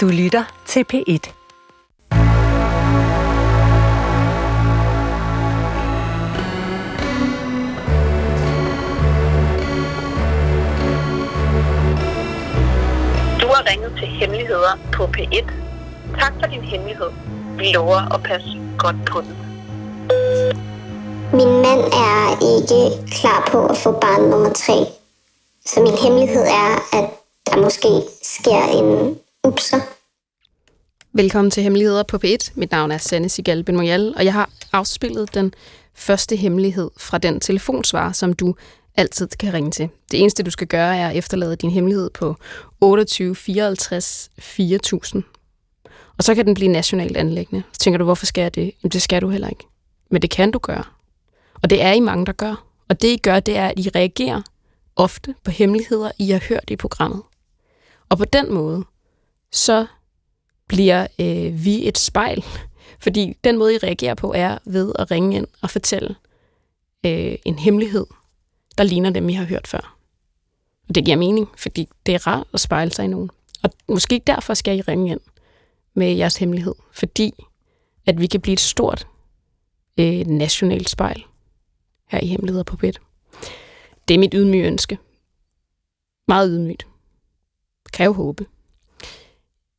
Du lytter til P1. Du har ringet til Hemmeligheder på P1. Tak for din hemmelighed. Vi lover at passe godt på den. Min mand er ikke klar på at få barn nummer tre. Så min hemmelighed er, at der måske sker en Upsa. Velkommen til Hemmeligheder på P1. Mit navn er Sanne Sigal Benmoyal, og jeg har afspillet den første hemmelighed fra den telefonsvar, som du altid kan ringe til. Det eneste, du skal gøre, er at efterlade din hemmelighed på 28 54 4000. Og så kan den blive nationalt anlæggende. Så tænker du, hvorfor skal jeg det? Jamen, det skal du heller ikke. Men det kan du gøre. Og det er I mange, der gør. Og det I gør, det er, at I reagerer ofte på hemmeligheder, I har hørt i programmet. Og på den måde, så bliver øh, vi et spejl. Fordi den måde, I reagerer på, er ved at ringe ind og fortælle øh, en hemmelighed, der ligner dem, I har hørt før. Og det giver mening, fordi det er rart at spejle sig i nogen. Og måske derfor skal I ringe ind med jeres hemmelighed, fordi at vi kan blive et stort øh, nationalt spejl her i Hemmeligheder på bed. Det er mit ydmyge ønske. Meget ydmygt. Kan jeg jo håbe.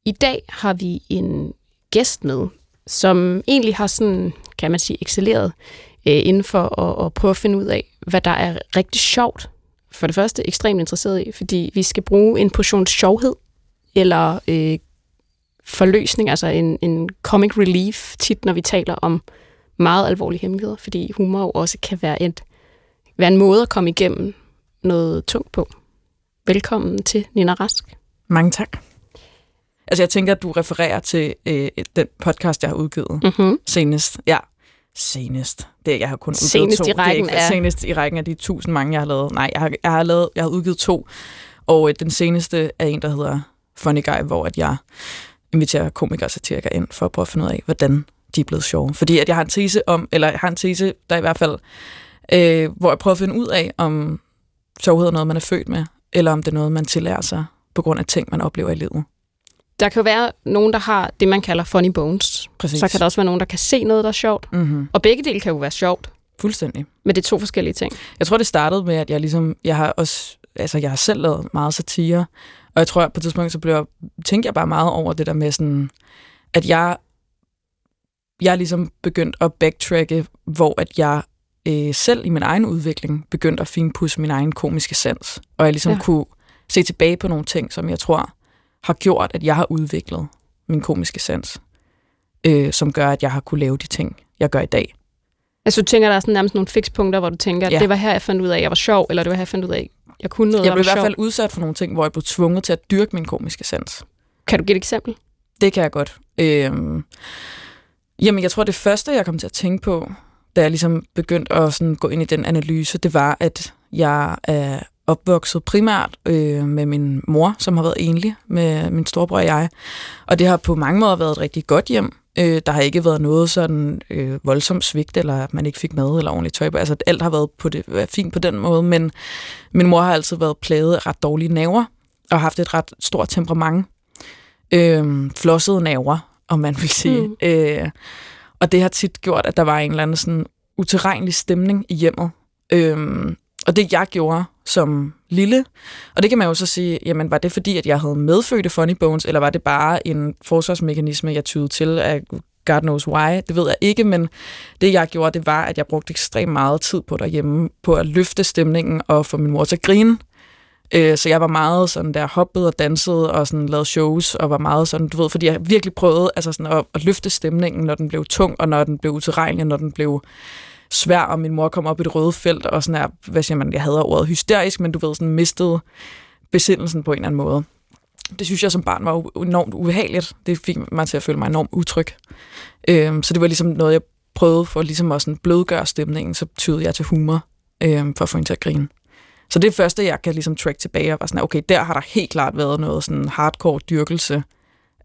I dag har vi en gæst med, som egentlig har sådan, kan man sige, excelleret øh, inden for at, at prøve at finde ud af, hvad der er rigtig sjovt. For det første ekstremt interesseret i, fordi vi skal bruge en portion sjovhed, eller øh, forløsning, altså en, en comic relief tit, når vi taler om meget alvorlige hemmeligheder, fordi humor jo også kan være, et, være en måde at komme igennem noget tungt på. Velkommen til Nina Rask. Mange tak. Altså jeg tænker, at du refererer til øh, den podcast, jeg har udgivet Mm-hmm. senest. Ja, senest. Det, jeg har kun udgivet Senest to. i rækken det er ikke, af- Senest i rækken af de tusind mange, jeg har lavet. Nej, jeg har, jeg har, lavet, jeg har udgivet to. Og øh, den seneste er en, der hedder Funny Guy, hvor at jeg inviterer komikere og satirikere ind for at prøve at finde ud af, hvordan de er blevet sjove. Fordi at jeg har en tese om, eller jeg har en tese, der i hvert fald, øh, hvor jeg prøver at finde ud af, om sjovhed er noget, man er født med, eller om det er noget, man tillærer sig på grund af ting, man oplever i livet. Der kan jo være nogen, der har det, man kalder funny bones. Præcis. Så kan der også være nogen, der kan se noget, der er sjovt. Mm-hmm. Og begge dele kan jo være sjovt, Fuldstændig. men det er to forskellige ting. Jeg tror, det startede med, at jeg ligesom, jeg har også, altså jeg har selv lavet meget satire, og jeg tror, at på et tidspunkt, så blev jeg, tænkte jeg bare meget over det der med sådan, at jeg, jeg er ligesom begyndt at backtracke, hvor at jeg øh, selv i min egen udvikling begyndte at finpudse min egen komiske sans, og jeg ligesom ja. kunne se tilbage på nogle ting, som jeg tror har gjort, at jeg har udviklet min komiske sans, øh, som gør, at jeg har kunne lave de ting, jeg gør i dag. Altså du tænker, der er sådan nærmest nogle fikspunkter, hvor du tænker, at Ja. det var her, jeg fandt ud af, at jeg var sjov, eller det var her, jeg fandt ud af, at jeg kunne noget, Jeg blev i hvert fald sjovt. udsat for nogle ting, hvor jeg blev tvunget til at dyrke min komiske sans. Kan du give et eksempel? Det kan jeg godt. Øhm, jamen, jeg tror, det første, jeg kom til at tænke på, da jeg ligesom begyndte at sådan gå ind i den analyse, det var, at jeg er opvokset primært øh, med min mor, som har været enlig med min storebror og jeg. Og det har på mange måder været et rigtig godt hjem. Øh, der har ikke været noget sådan øh, voldsomt svigt, eller at man ikke fik mad eller ordentligt tøj på. Altså, alt har været på det, været fint på den måde, men min mor har altid været plaget af ret dårlige naver, og haft et ret stort temperament. Øh, flossede naver, om man vil sige. Mm. Øh, og det har tit gjort, at der var en eller anden sådan utilregnelig stemning i hjemmet. Øhm, og det jeg gjorde som lille, og det kan man jo så sige, jamen var det fordi, at jeg havde medfødte funny bones, eller var det bare en forsvarsmekanisme, jeg tyede til af God knows why, det ved jeg ikke, men det jeg gjorde, det var, at jeg brugte ekstremt meget tid på derhjemme, på at løfte stemningen og få min mor til at grine. Øh, så jeg var meget sådan der hoppede og dansede og sådan lavede shows og var meget sådan, du ved, fordi jeg virkelig prøvede altså sådan at, at løfte stemningen, når den blev tung og når den blev utilregnelig, når den blev svær, og min mor kom op i det røde felt og sådan her, hvad siger man, jeg havde ordet hysterisk, men du ved, sådan mistede besindelsen på en eller anden måde. Det synes jeg som barn var enormt ubehageligt. Det fik mig til at føle mig enormt utryg. Øhm, så det var ligesom noget, jeg prøvede for ligesom at sådan blødgøre stemningen, så tydede jeg til humor øhm, for at få hende til at grine. Så det er det første, jeg kan ligesom track tilbage og var sådan, okay, der har der helt klart været noget sådan hardcore dyrkelse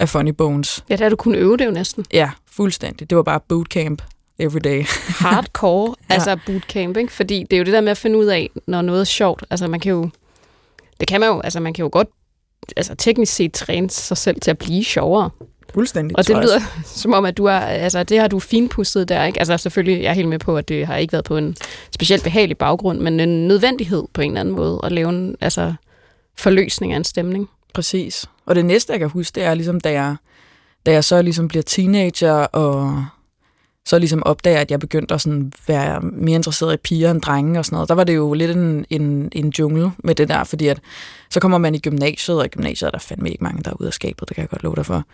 af funny bones. Ja, der du kunne øve det jo næsten. Ja, fuldstændig. Det var bare bootcamp every day. Hardcore, Ja. altså bootcamp, ikke? Fordi det er jo det der med at finde ud af, når noget er sjovt. Altså man kan jo, det kan man jo, altså man kan jo godt altså, teknisk set træne sig selv til at blive sjovere. Fuldstændig, Og det lyder som om, at du har, altså, det har du finpustet der, ikke? Altså selvfølgelig, jeg er helt med på, at det har ikke været på en specielt behagelig baggrund, men en nødvendighed på en eller anden måde at lave en altså, forløsning af en stemning. Præcis. Og det næste, jeg kan huske, det er ligesom, da jeg, da jeg så ligesom bliver teenager, og så ligesom opdager, at jeg begyndte at sådan være mere interesseret i piger end drenge og sådan noget. Der var det jo lidt en, en, en jungle med det der, fordi at så kommer man i gymnasiet, og i gymnasiet er der fandme ikke mange, der er ude af skabet, det kan jeg godt love dig for.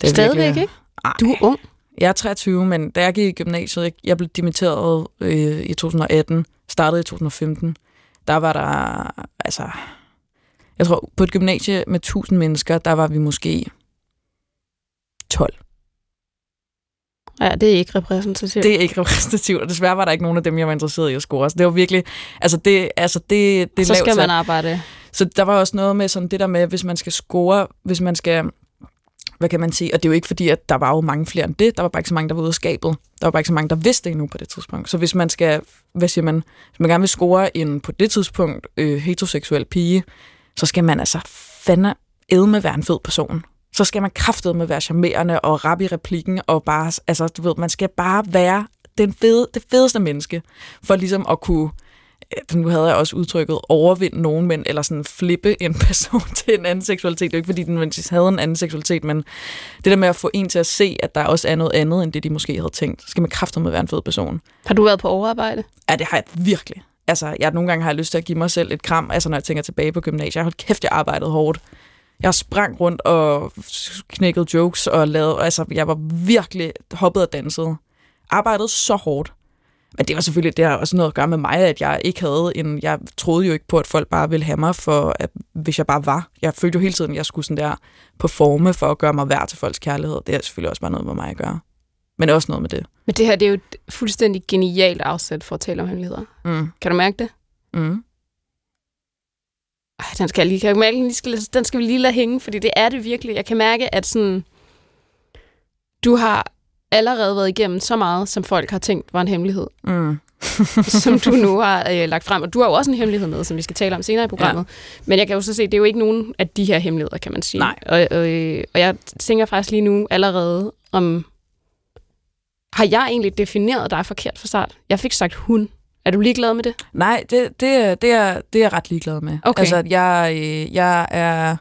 Det er Stadigvæk, virkelig- ikke? Ej. Du er ung. Jeg er 23, men da jeg gik i gymnasiet, jeg, jeg blev dimitteret øh, i 2018, startede i 2015, der var der, altså, jeg tror, på et gymnasie med 1000 mennesker, der var vi måske 12. Ja, det er ikke repræsentativt. Det er ikke repræsentativt, og desværre var der ikke nogen af dem, jeg var interesseret i at score. Så det var virkelig, altså det, altså det, det er så skal sat. man arbejde. Så der var også noget med sådan det der med, hvis man skal score, hvis man skal, hvad kan man sige, og det er jo ikke fordi, at der var jo mange flere end det, der var bare ikke så mange, der var ude af skabet. Der var bare ikke så mange, der vidste det endnu på det tidspunkt. Så hvis man skal, hvad siger man, hvis man gerne vil score en på det tidspunkt øh, heteroseksuel pige, så skal man altså fandme med være en fed person. Så skal man kraftedeme være charmerende og rap i replikken, og bare, altså du ved, man skal bare være den fede, det fedeste menneske, for ligesom at kunne øh, nu havde jeg også udtrykket overvinde nogen mænd, eller sådan flippe en person til en anden seksualitet. Det er jo ikke, fordi den nødvendigvis havde en anden seksualitet, men det der med at få en til at se, at der også er noget andet, end det de måske havde tænkt, så skal man kraftedeme være en fed person. Har du været på overarbejde? Ja, det har jeg virkelig. Altså, jeg, nogle gange har jeg lyst til at give mig selv et kram, altså når jeg tænker tilbage på gymnasiet. Jeg har holdt kæft, jeg arbejdede hårdt. Jeg sprang rundt og knækkede jokes og lavede, altså jeg var virkelig hoppet og danset. Arbejdede så hårdt. Men det var selvfølgelig, det har også noget at gøre med mig, at jeg ikke havde en, jeg troede jo ikke på, at folk bare ville have mig, for at, hvis jeg bare var. Jeg følte jo hele tiden, at jeg skulle sådan der performe for at gøre mig værd til folks kærlighed. Det er selvfølgelig også bare noget med mig at gøre. Men også noget med det. Men det her, det er jo et fuldstændig genialt afsæt for at tale om hemmeligheder. Mm. Kan du mærke det? Mm. Ej, den skal jeg lige, kan jeg mærke, den skal, den skal vi lige lade hænge, fordi det er det virkelig. Jeg kan mærke, at sådan, du har allerede været igennem så meget, som folk har tænkt var en hemmelighed, Mm. som du nu har øh, lagt frem. Og du har jo også en hemmelighed med, som vi skal tale om senere i programmet. Ja. Men jeg kan jo så se, det er jo ikke nogen af de her hemmeligheder, kan man sige. Nej. Og, og, øh, og jeg tænker faktisk lige nu allerede om... Har jeg egentlig defineret dig forkert fra start? Jeg fik sagt hun. Er du ligeglad med det? Nej, det, det, er- det, er, det er jeg ret ligeglad med. Okay. Altså, jeg, øh, jeg er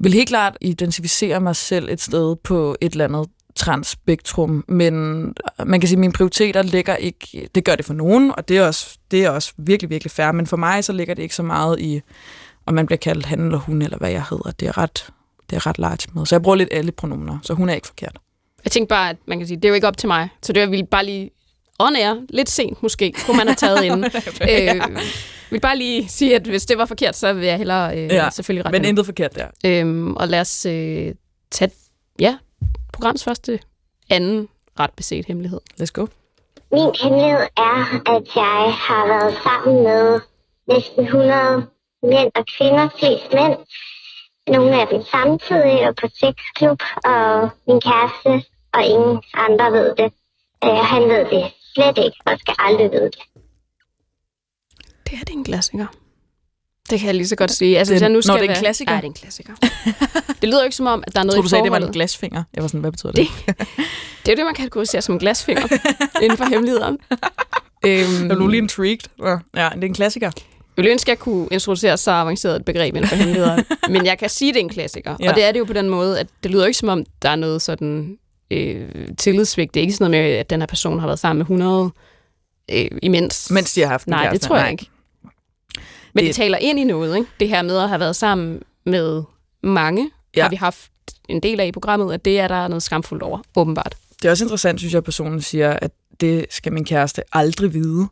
vil helt klart identificere mig selv et sted på et eller andet transspektrum, men man kan sige, at mine prioriteter ligger ikke, det gør det for nogen, og det er også, det er også virkelig, virkelig fair, men for mig så ligger det ikke så meget i, om man bliver kaldt han eller hun, eller hvad jeg hedder. Det er ret, det er ret large med. Så jeg bruger lidt alle pronomener, så hun er ikke forkert. Jeg tænkte bare, at man kan sige, det er jo ikke op til mig. Så det var ville bare lige on air, lidt sent måske, kunne man have taget inden. øh, jeg vil bare lige sige, at hvis det var forkert, så vil jeg hellere øh, Ja, ja, selvfølgelig rette Men det. intet forkert der. Øhm, og lad os øh, tage ja, programs første anden ret beset hemmelighed. Let's go. Min hemmelighed er, at jeg har været sammen med næsten 100 mænd og kvinder, flest mænd. Nogle af dem samtidig og på sexklub, og min kæreste og ingen andre ved det. Øh, han ved det slet ikke, og skal aldrig vide det. Det her det er en klassiker. Det kan jeg lige så godt sige. Altså, Den- hvis jeg nu skal det er en klassiker? Ja, det er en klassiker. det lyder jo ikke som om, at der er noget tror, du i sagde, det var en glasfinger. Jeg var sådan, hvad betyder det? Det- Det er jo det, man kategoriserer som en glasfinger inden for hemmeligheden. øhm, Jeg blev lige intrigued. Ja, det er en klassiker. Jeg ville ønske, at jeg kunne introducere så avanceret et begreb inden for hemmeligheder. men jeg kan sige, at det er en klassiker. Ja. Ja. Og det er det jo på den måde, at det lyder jo ikke som om, der er noget sådan øh, tillidssvigt. Det er ikke sådan noget med, at den her person har været sammen med 100 øh, imens. Mens de har haft Nej, det kæreste. tror jeg Nej. ikke. Men det, Det- det taler ind i noget, ikke? Det her med at have været sammen med mange, Ja. har vi haft en del af i programmet, at det er der noget skamfuldt over, åbenbart. Det er også interessant, synes jeg, at personen siger, at det skal min kæreste aldrig vide.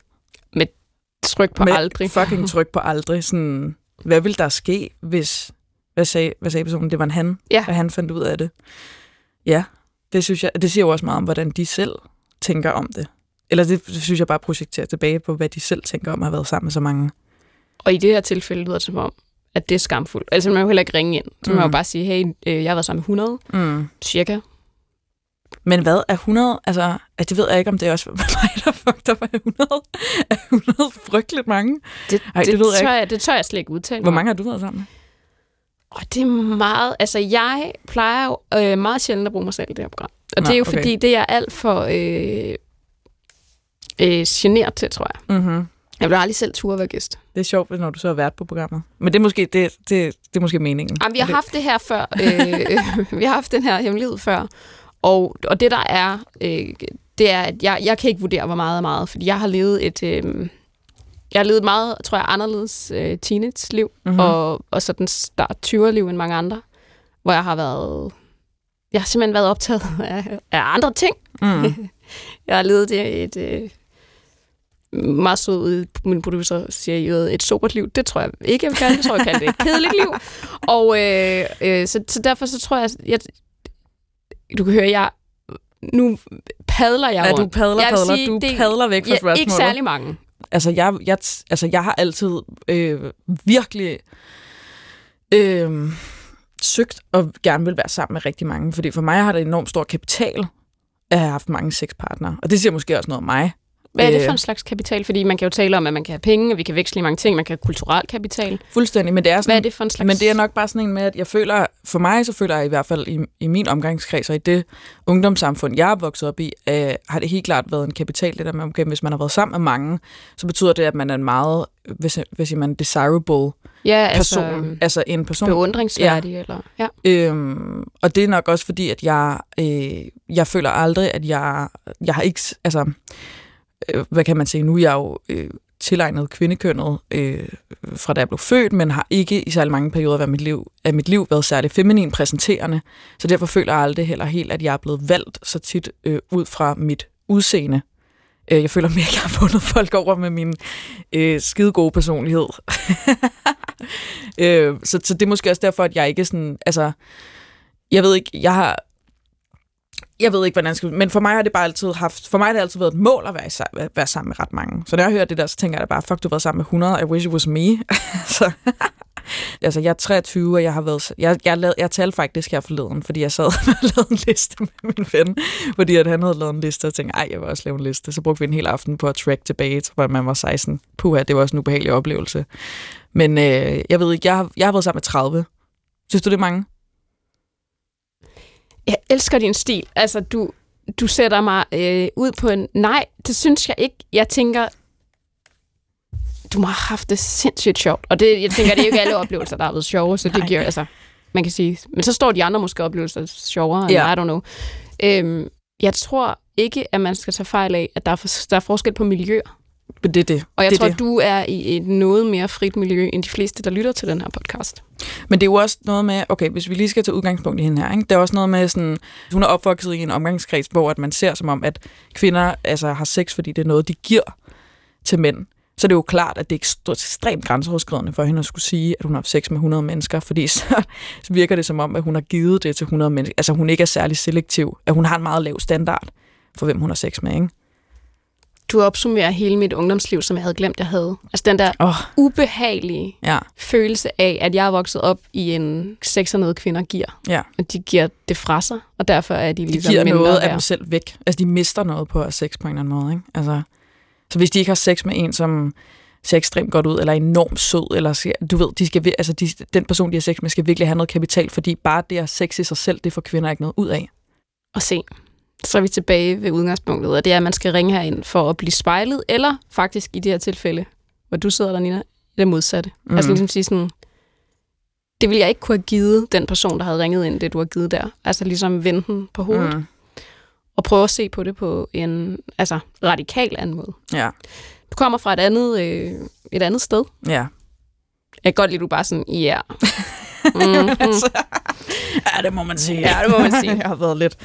Tryk på Med aldrig. fucking tryk på aldrig. Sådan, hvad vil der ske, hvis... Hvad sagde, hvad sagde personen? Det var en han, Ja. at han fandt ud af det. Ja, det synes jeg, det siger jo også meget om, hvordan de selv tænker om det. Eller det synes jeg bare projekterer tilbage på, hvad de selv tænker om at have været sammen med så mange. Og i det her tilfælde lyder det som om, at det er skamfuldt. Altså man må jo heller ikke ringe ind. Så mm. man må Mm. jo bare sige, hey, øh, jeg har været sammen med 100, Mm. cirka. Men hvad er 100? Altså, at det ved jeg ikke, om det er også mig, der fucked up af 100. Er 100 frygteligt mange? Det, Ej, det ved jeg tør jeg, det tør jeg slet ikke udtale Hvor mange har du været sammen med? Og det er meget... Altså, jeg plejer jo øh, meget sjældent at bruge mig selv i det her program. Og Nå, det er jo okay. fordi, det er alt for øh, øh, genert til, tror jeg. Mm-hmm. Jeg vil aldrig selv turde være gæst. Det er sjovt, når du så har været på programmet. Men det er måske, det, det, det er måske meningen. Jamen, vi har haft det her før. Øh, vi har haft den her hemmelighed før. Og, og det, der er, øh, det er, at jeg, jeg kan ikke vurdere, hvor meget er meget. Fordi jeg har levet et... Øh, jeg et meget, tror jeg, anderledes øh, teenage-liv. Mhm. Mm-hmm. Og, og sådan start 20'er-liv end mange andre. Hvor jeg har været... Jeg har simpelthen været optaget af, af andre ting. Mm. Jeg har levet et, et øh, meget sød min producer siger jo, et sobert liv. Det tror jeg ikke, jeg vil kalde det. Jeg tror, jeg kalder det et kedeligt liv. Og øh, øh, så, så derfor så tror jeg, jeg, du kan høre, jeg nu padler jeg Ja, du rundt. padler, Jeg padler, sige, du det- padler væk fra Ja, spørgsmålet. ikke særlig mange. Altså, jeg, jeg, altså, jeg har altid øh, virkelig øh, søgt og gerne vil være sammen med rigtig mange, fordi for mig har det enormt stor kapital at have haft mange sexpartnere. Og det siger måske også noget om mig. Hvad er det Øh. for en slags kapital? Fordi man kan jo tale om, at man kan have penge, og vi kan veksle i mange ting. Man kan have kulturel kapital. Fuldstændig, men det er sådan, Hvad er det for en slags... Men det er nok bare sådan en med, at jeg føler, for mig så føler jeg i hvert fald i, i min omgangskreds og i det ungdomssamfund, jeg er vokset op i, øh, har det helt klart været en kapital, det der med, okay, hvis man har været sammen med mange, så betyder det, at man er en meget, hvis, hvis man er desirable ja, person. altså, Altså, altså en person. beundringsværdig, ja. eller... Ja. Øhm, og det er nok også fordi, at jeg, øh, jeg føler aldrig, at jeg, jeg har ikke, altså, øh, Øh, hvad kan man sige, nu er jeg jo øh, tilegnet kvindekønnet øh, fra da jeg blev født, men har ikke i særlig mange perioder af mit liv, af mit liv været særlig feminin præsenterende, så derfor føler jeg aldrig heller helt, at jeg er blevet valgt så tit øh, ud fra mit udseende. Øh, jeg føler mere, at jeg har fundet folk over med min øh, skide gode personlighed. øh, så, så det er måske også derfor, at jeg ikke sådan, altså, jeg ved ikke, jeg har, jeg ved ikke, hvordan jeg skal, men for mig har det bare altid haft, for mig har det altid været et mål at være, i, at være sammen med ret mange. Så når jeg hører det der, så tænker jeg da bare, fuck, du har været sammen med 100, I wish it was me. så, altså, jeg er 23, og jeg har været, jeg, jeg, lavede, jeg talte faktisk her forleden, fordi jeg sad og lavede en liste med min ven, fordi at han havde lavet en liste, og tænkte, ej, jeg vil også lave en liste. Så brugte vi en hel aften på at track tilbage, til, hvor man var 16. Puha, det var også en ubehagelig oplevelse. Men øh, jeg ved ikke, jeg har, jeg har været sammen med 30. Synes du, det er mange? Jeg elsker din stil. Altså, du, du sætter mig øh, ud på en... Nej, det synes jeg ikke. Jeg tænker, du må have haft det sindssygt sjovt. Og det, jeg tænker, det er jo ikke alle oplevelser, der har været sjove, så det Nej. giver altså... Man kan sige... Men så står de andre måske oplevelser sjovere, Ja. ja. I don't know. Øhm, jeg tror ikke, at man skal tage fejl af, at der er, for, der er forskel på miljøer. Men det er det. Og jeg det tror, det. du er i et noget mere frit miljø, end de fleste, der lytter til den her podcast. Men det er jo også noget med, okay, hvis vi lige skal tage udgangspunkt i hende her, ikke? det er også noget med sådan, hun er opvokset i en omgangskreds, hvor at man ser som om, at kvinder altså, har sex, fordi det er noget, de giver til mænd. Så det er jo klart, at det er ekst- ekstremt grænseoverskridende for hende at skulle sige, at hun har haft sex med 100 mennesker, fordi så, så virker det som om, at hun har givet det til 100 mennesker. Altså hun ikke er særlig selektiv, at hun har en meget lav standard for, hvem hun har sex med, ikke? Du opsummerer hele mit ungdomsliv, som jeg havde glemt, jeg havde. Altså den der oh, ubehagelige ja, følelse af, at jeg er vokset op i en sex, og noget kvinder giver. ja. Og de giver det fra sig, og derfor er de De ligesom giver mindre noget af dem selv væk. Altså, de mister noget på at have sex på en eller anden måde, ikke? Altså, så hvis de ikke har sex med en, som ser ekstremt godt ud, eller er enormt sød, eller du ved, de skal, altså, de, den person, de har sex med, skal virkelig have noget kapital, fordi bare det at sex i sig selv, det får kvinder ikke noget ud af. Og se, så er vi tilbage ved udgangspunktet, og det er, at man skal ringe herind for at blive spejlet, eller faktisk i det her tilfælde, hvor du sidder der, Nina, det modsatte. Mm. Altså ligesom sige sådan, det ville jeg ikke kunne have givet den person, der havde ringet ind, det du har givet der. Altså ligesom vende den på hovedet. Mm. og prøve at se på det på en altså, radikal anden måde. Ja, Du kommer fra et andet, øh, et andet sted. ja. Jeg kan godt lide, at du bare sådan, ja. Yeah. Mm, ja, det må man sige. Ja, det må man sige. jeg har været lidt...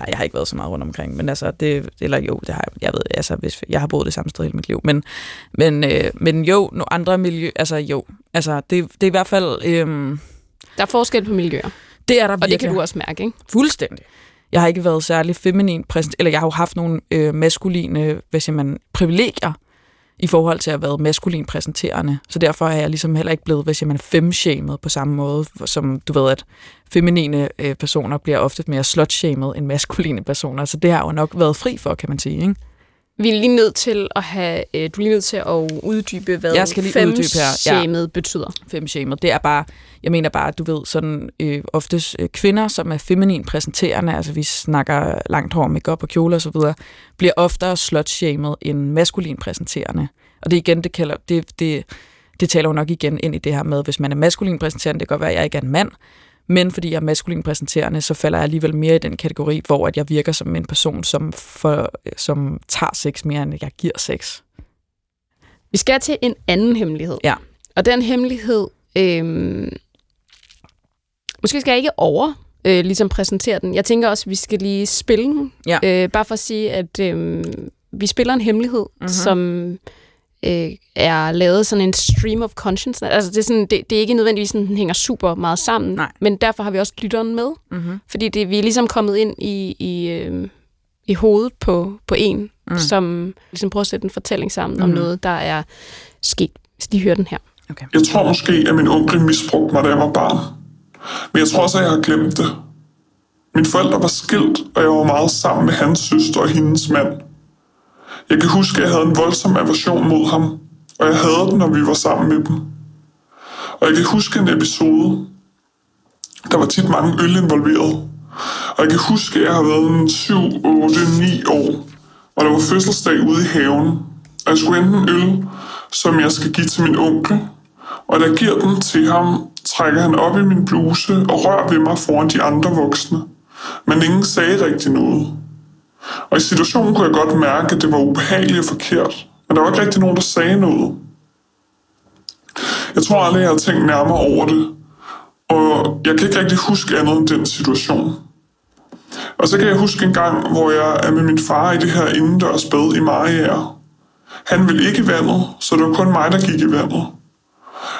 Ja, jeg har ikke været så meget rundt omkring, men altså, det, eller jo, det har jeg, jeg ved, altså, hvis, jeg har boet det samme sted hele mit liv, men, men, øh, men jo, nogle andre miljø, altså jo, altså, det, det er i hvert fald, øhm, Der er forskel på miljøer, det er der og virkelig. det kan du også mærke, ikke? Fuldstændig. Jeg har ikke været særlig feminin præsent, eller jeg har jo haft nogle øh, maskuline, hvad siger man, privilegier i forhold til at have maskulin præsenterende. Så derfor er jeg ligesom heller ikke blevet, hvis jeg man, femshamed på samme måde, som du ved, at feminine øh, personer bliver ofte mere slutshamed end maskuline personer. Så det har jeg jo nok været fri for, kan man sige, ikke? Vi er lige nødt til at have, øh, du er lige nødt til at uddybe, hvad Jeg skal lige uddybe her, ja. betyder. femshamed. Det er bare, jeg mener bare, du ved, sådan øh, oftest øh, kvinder, som er feminin præsenterende, altså vi snakker langt hår, makeup og kjole og så videre, bliver oftere slutshamed end maskulin præsenterende. Og det igen, det, kalder, det, det, det taler jo nok igen ind i det her med, hvis man er maskulin præsenterende, det kan godt være, at jeg ikke er en mand, men fordi jeg er maskulin præsenterende, så falder jeg alligevel mere i den kategori, hvor at jeg virker som en person, som, for, som tager sex mere, end jeg giver sex. Vi skal til en anden hemmelighed. Ja. Og den hemmelighed, øh, måske skal jeg ikke over, øh, ligesom præsentere den. Jeg tænker også, at vi skal lige spille den. Ja. Øh, bare for at sige, at øh, vi spiller en hemmelighed, Mhm. mm-hmm. som øh, er lavet sådan en stream of consciousness. Altså det er, sådan, det, det er ikke nødvendigvis sådan, den hænger super meget sammen, Nej. men derfor har vi også lytteren med. Mm-hmm. Fordi det, vi er ligesom kommet ind i, i, øh, i hovedet på, på en, mm. som ligesom prøver at sætte en fortælling sammen mm. om noget, der er sket. Hvis de hører den her. Okay. Jeg tror måske, at min onkel misbrugte mig, da jeg var barn. Men jeg tror også, at jeg har glemt det. Mine forældre var skilt, og jeg var meget sammen med hans søster og hendes mand. Jeg kan huske, at jeg havde en voldsom aversion mod ham, og jeg havde den, når vi var sammen med dem. Og jeg kan huske en episode. Der var tit mange øl involveret. Og jeg kan huske, at jeg har været 7, 8, 9 år, og der var fødselsdag ude i haven. Og jeg skulle hente en øl, som jeg skal give til min onkel. Og da jeg giver den til ham, trækker han op i min bluse og rører ved mig foran de andre voksne. Men ingen sagde rigtig noget. Og i situationen kunne jeg godt mærke, at det var ubehageligt og forkert. Men der var ikke rigtig nogen, der sagde noget. Jeg tror aldrig, jeg har tænkt nærmere over det. Og jeg kan ikke rigtig huske andet end den situation. Og så kan jeg huske en gang, hvor jeg er med min far i det her indendørs bad i Mariager. Han ville ikke i vandet, så det var kun mig, der gik i vandet.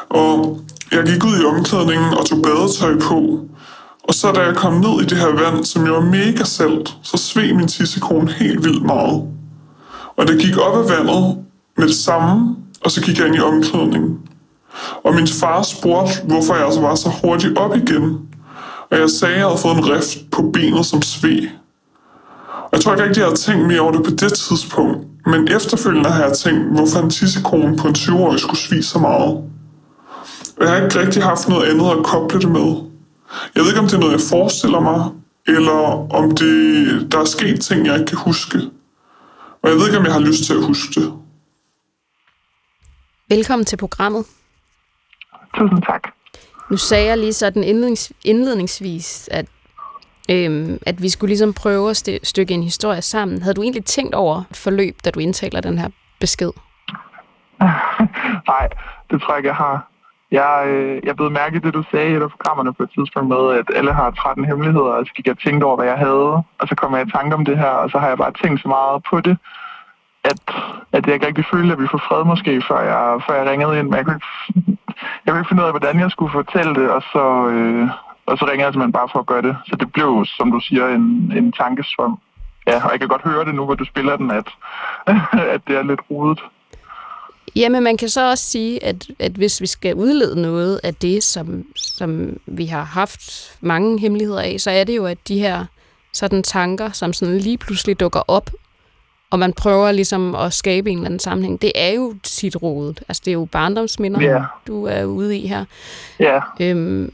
Og jeg gik ud i omklædningen og tog badetøj på. Og så da jeg kom ned i det her vand, som jo var mega salt, så sved min tissekone helt vildt meget. Og det gik op af vandet med det samme, og så gik jeg ind i omklædningen. Og min far spurgte, hvorfor jeg altså var så hurtigt op igen. Og jeg sagde, at jeg havde fået en rift på benet som sved. Og jeg tror ikke rigtig, jeg havde tænkt mere over det på det tidspunkt. Men efterfølgende har jeg tænkt, hvorfor en tissekone på en 20-årig skulle svige så meget. Og jeg har ikke rigtig haft noget andet at koble det med. Jeg ved ikke, om det er noget, jeg forestiller mig, eller om det, der er sket ting, jeg ikke kan huske. Og jeg ved ikke, om jeg har lyst til at huske det. Velkommen til programmet. Tusind tak. Nu sagde jeg lige sådan indlednings, indledningsvis, at, øhm, at vi skulle ligesom prøve at st- stykke en historie sammen. Havde du egentlig tænkt over et forløb, da du indtaler den her besked? Nej, det tror jeg ikke, jeg har. Jeg, øh, jeg blev mærke i det, du sagde i et af programmerne på et tidspunkt med, at alle har 13 hemmeligheder, og så gik jeg og tænkte over, hvad jeg havde, og så kom jeg i tanke om det her, og så har jeg bare tænkt så meget på det, at, at jeg ikke rigtig følte, at vi får fred måske, før jeg, før jeg ringede ind, men jeg kunne, ikke, jeg kunne ikke finde ud af, hvordan jeg skulle fortælle det, og så, øh, og så ringede jeg simpelthen bare for at gøre det. Så det blev, som du siger, en, en tankesvøm. Ja, og jeg kan godt høre det nu, hvor du spiller den, at, at det er lidt rodet. Jamen, man kan så også sige, at, at hvis vi skal udlede noget af det, som, som vi har haft mange hemmeligheder af, så er det jo, at de her sådan tanker, som sådan lige pludselig dukker op, og man prøver ligesom at skabe en eller anden sammenhæng, det er jo tit rodet. Altså, det er jo barndomsminder, Ja. du er ude i her. Ja, Øhm,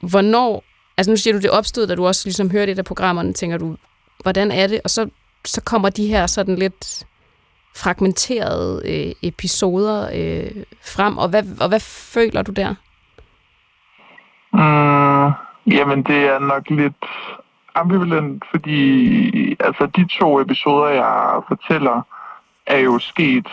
hvornår, altså nu siger du, det opstod, da du også ligesom hørte et af programmerne, tænker du, hvordan er det? Og så, så kommer de her sådan lidt fragmenterede øh, episoder øh, frem, og hvad, og hvad føler du der? Mm, jamen, det er nok lidt ambivalent, fordi altså, de to episoder, jeg fortæller, er jo sket,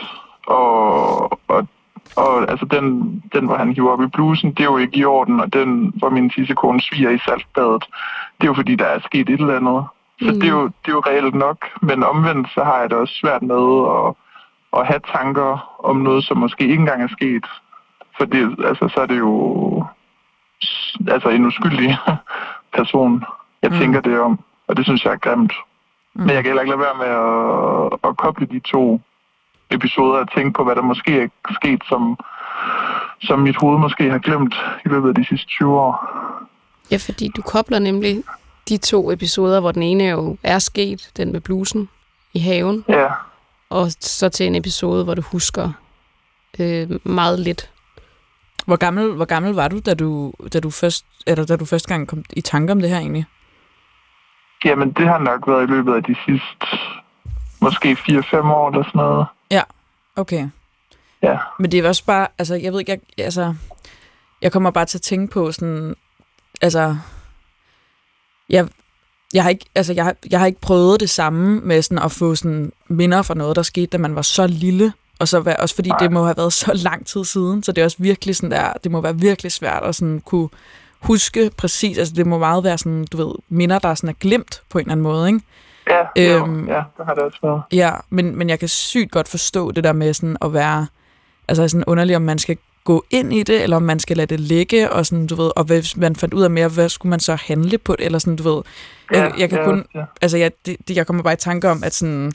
og, og, og altså, den, den, hvor han hiver op i blusen, det er jo ikke i orden, og den, hvor min tissekone sviger i saltbadet, det er jo fordi, der er sket et eller andet. Så Mm. det, er jo, det er jo reelt nok, men omvendt så har jeg det også svært med at, at have tanker om noget, som måske ikke engang er sket. For det, altså, så er det jo altså en uskyldig person, jeg Mm. mm. tænker det om. Og det synes jeg er grimt. Mm. Mm. Men jeg kan heller ikke lade være med at, at koble de to episoder og tænke på, hvad der måske er sket, som, som mit hoved måske har glemt i løbet af de sidste 20 år. Ja, fordi du kobler nemlig de to episoder, hvor den ene jo er sket, den med blusen i haven, Ja, og så til en episode, hvor du husker øh, meget lidt. Hvor gammel, hvor gammel var du, da du, da du først, eller da du første gang kom i tanke om det her egentlig? Jamen, det har nok været i løbet af de sidste måske 4-5 år eller sådan noget. Ja, okay. Ja. Men det er også bare, altså, jeg ved ikke, jeg, altså, jeg kommer bare til at tænke på sådan, altså, jeg, jeg har ikke, altså, jeg, jeg har ikke prøvet det samme med sådan at få sådan minder fra noget, der skete, da man var så lille, og så være, også fordi Nej. det må have været så lang tid siden, så det er også virkelig sådan der, det må være virkelig svært at sådan kunne huske præcis, altså det må meget være sådan, du ved, minder, der sådan er glemt på en eller anden måde, ikke? Ja, jo, Øhm. ja, det har det også været. Ja, men, men jeg kan sygt godt forstå det der med sådan at være, altså sådan underligt, om man skal gå ind i det, eller om man skal lade det ligge, og sådan, du ved, og hvis man fandt ud af mere, hvad skulle man så handle på det, eller sådan, du ved, jeg, jeg kan ja, kun, Ja. altså jeg, det, det, jeg kommer bare i tanke om, at sådan,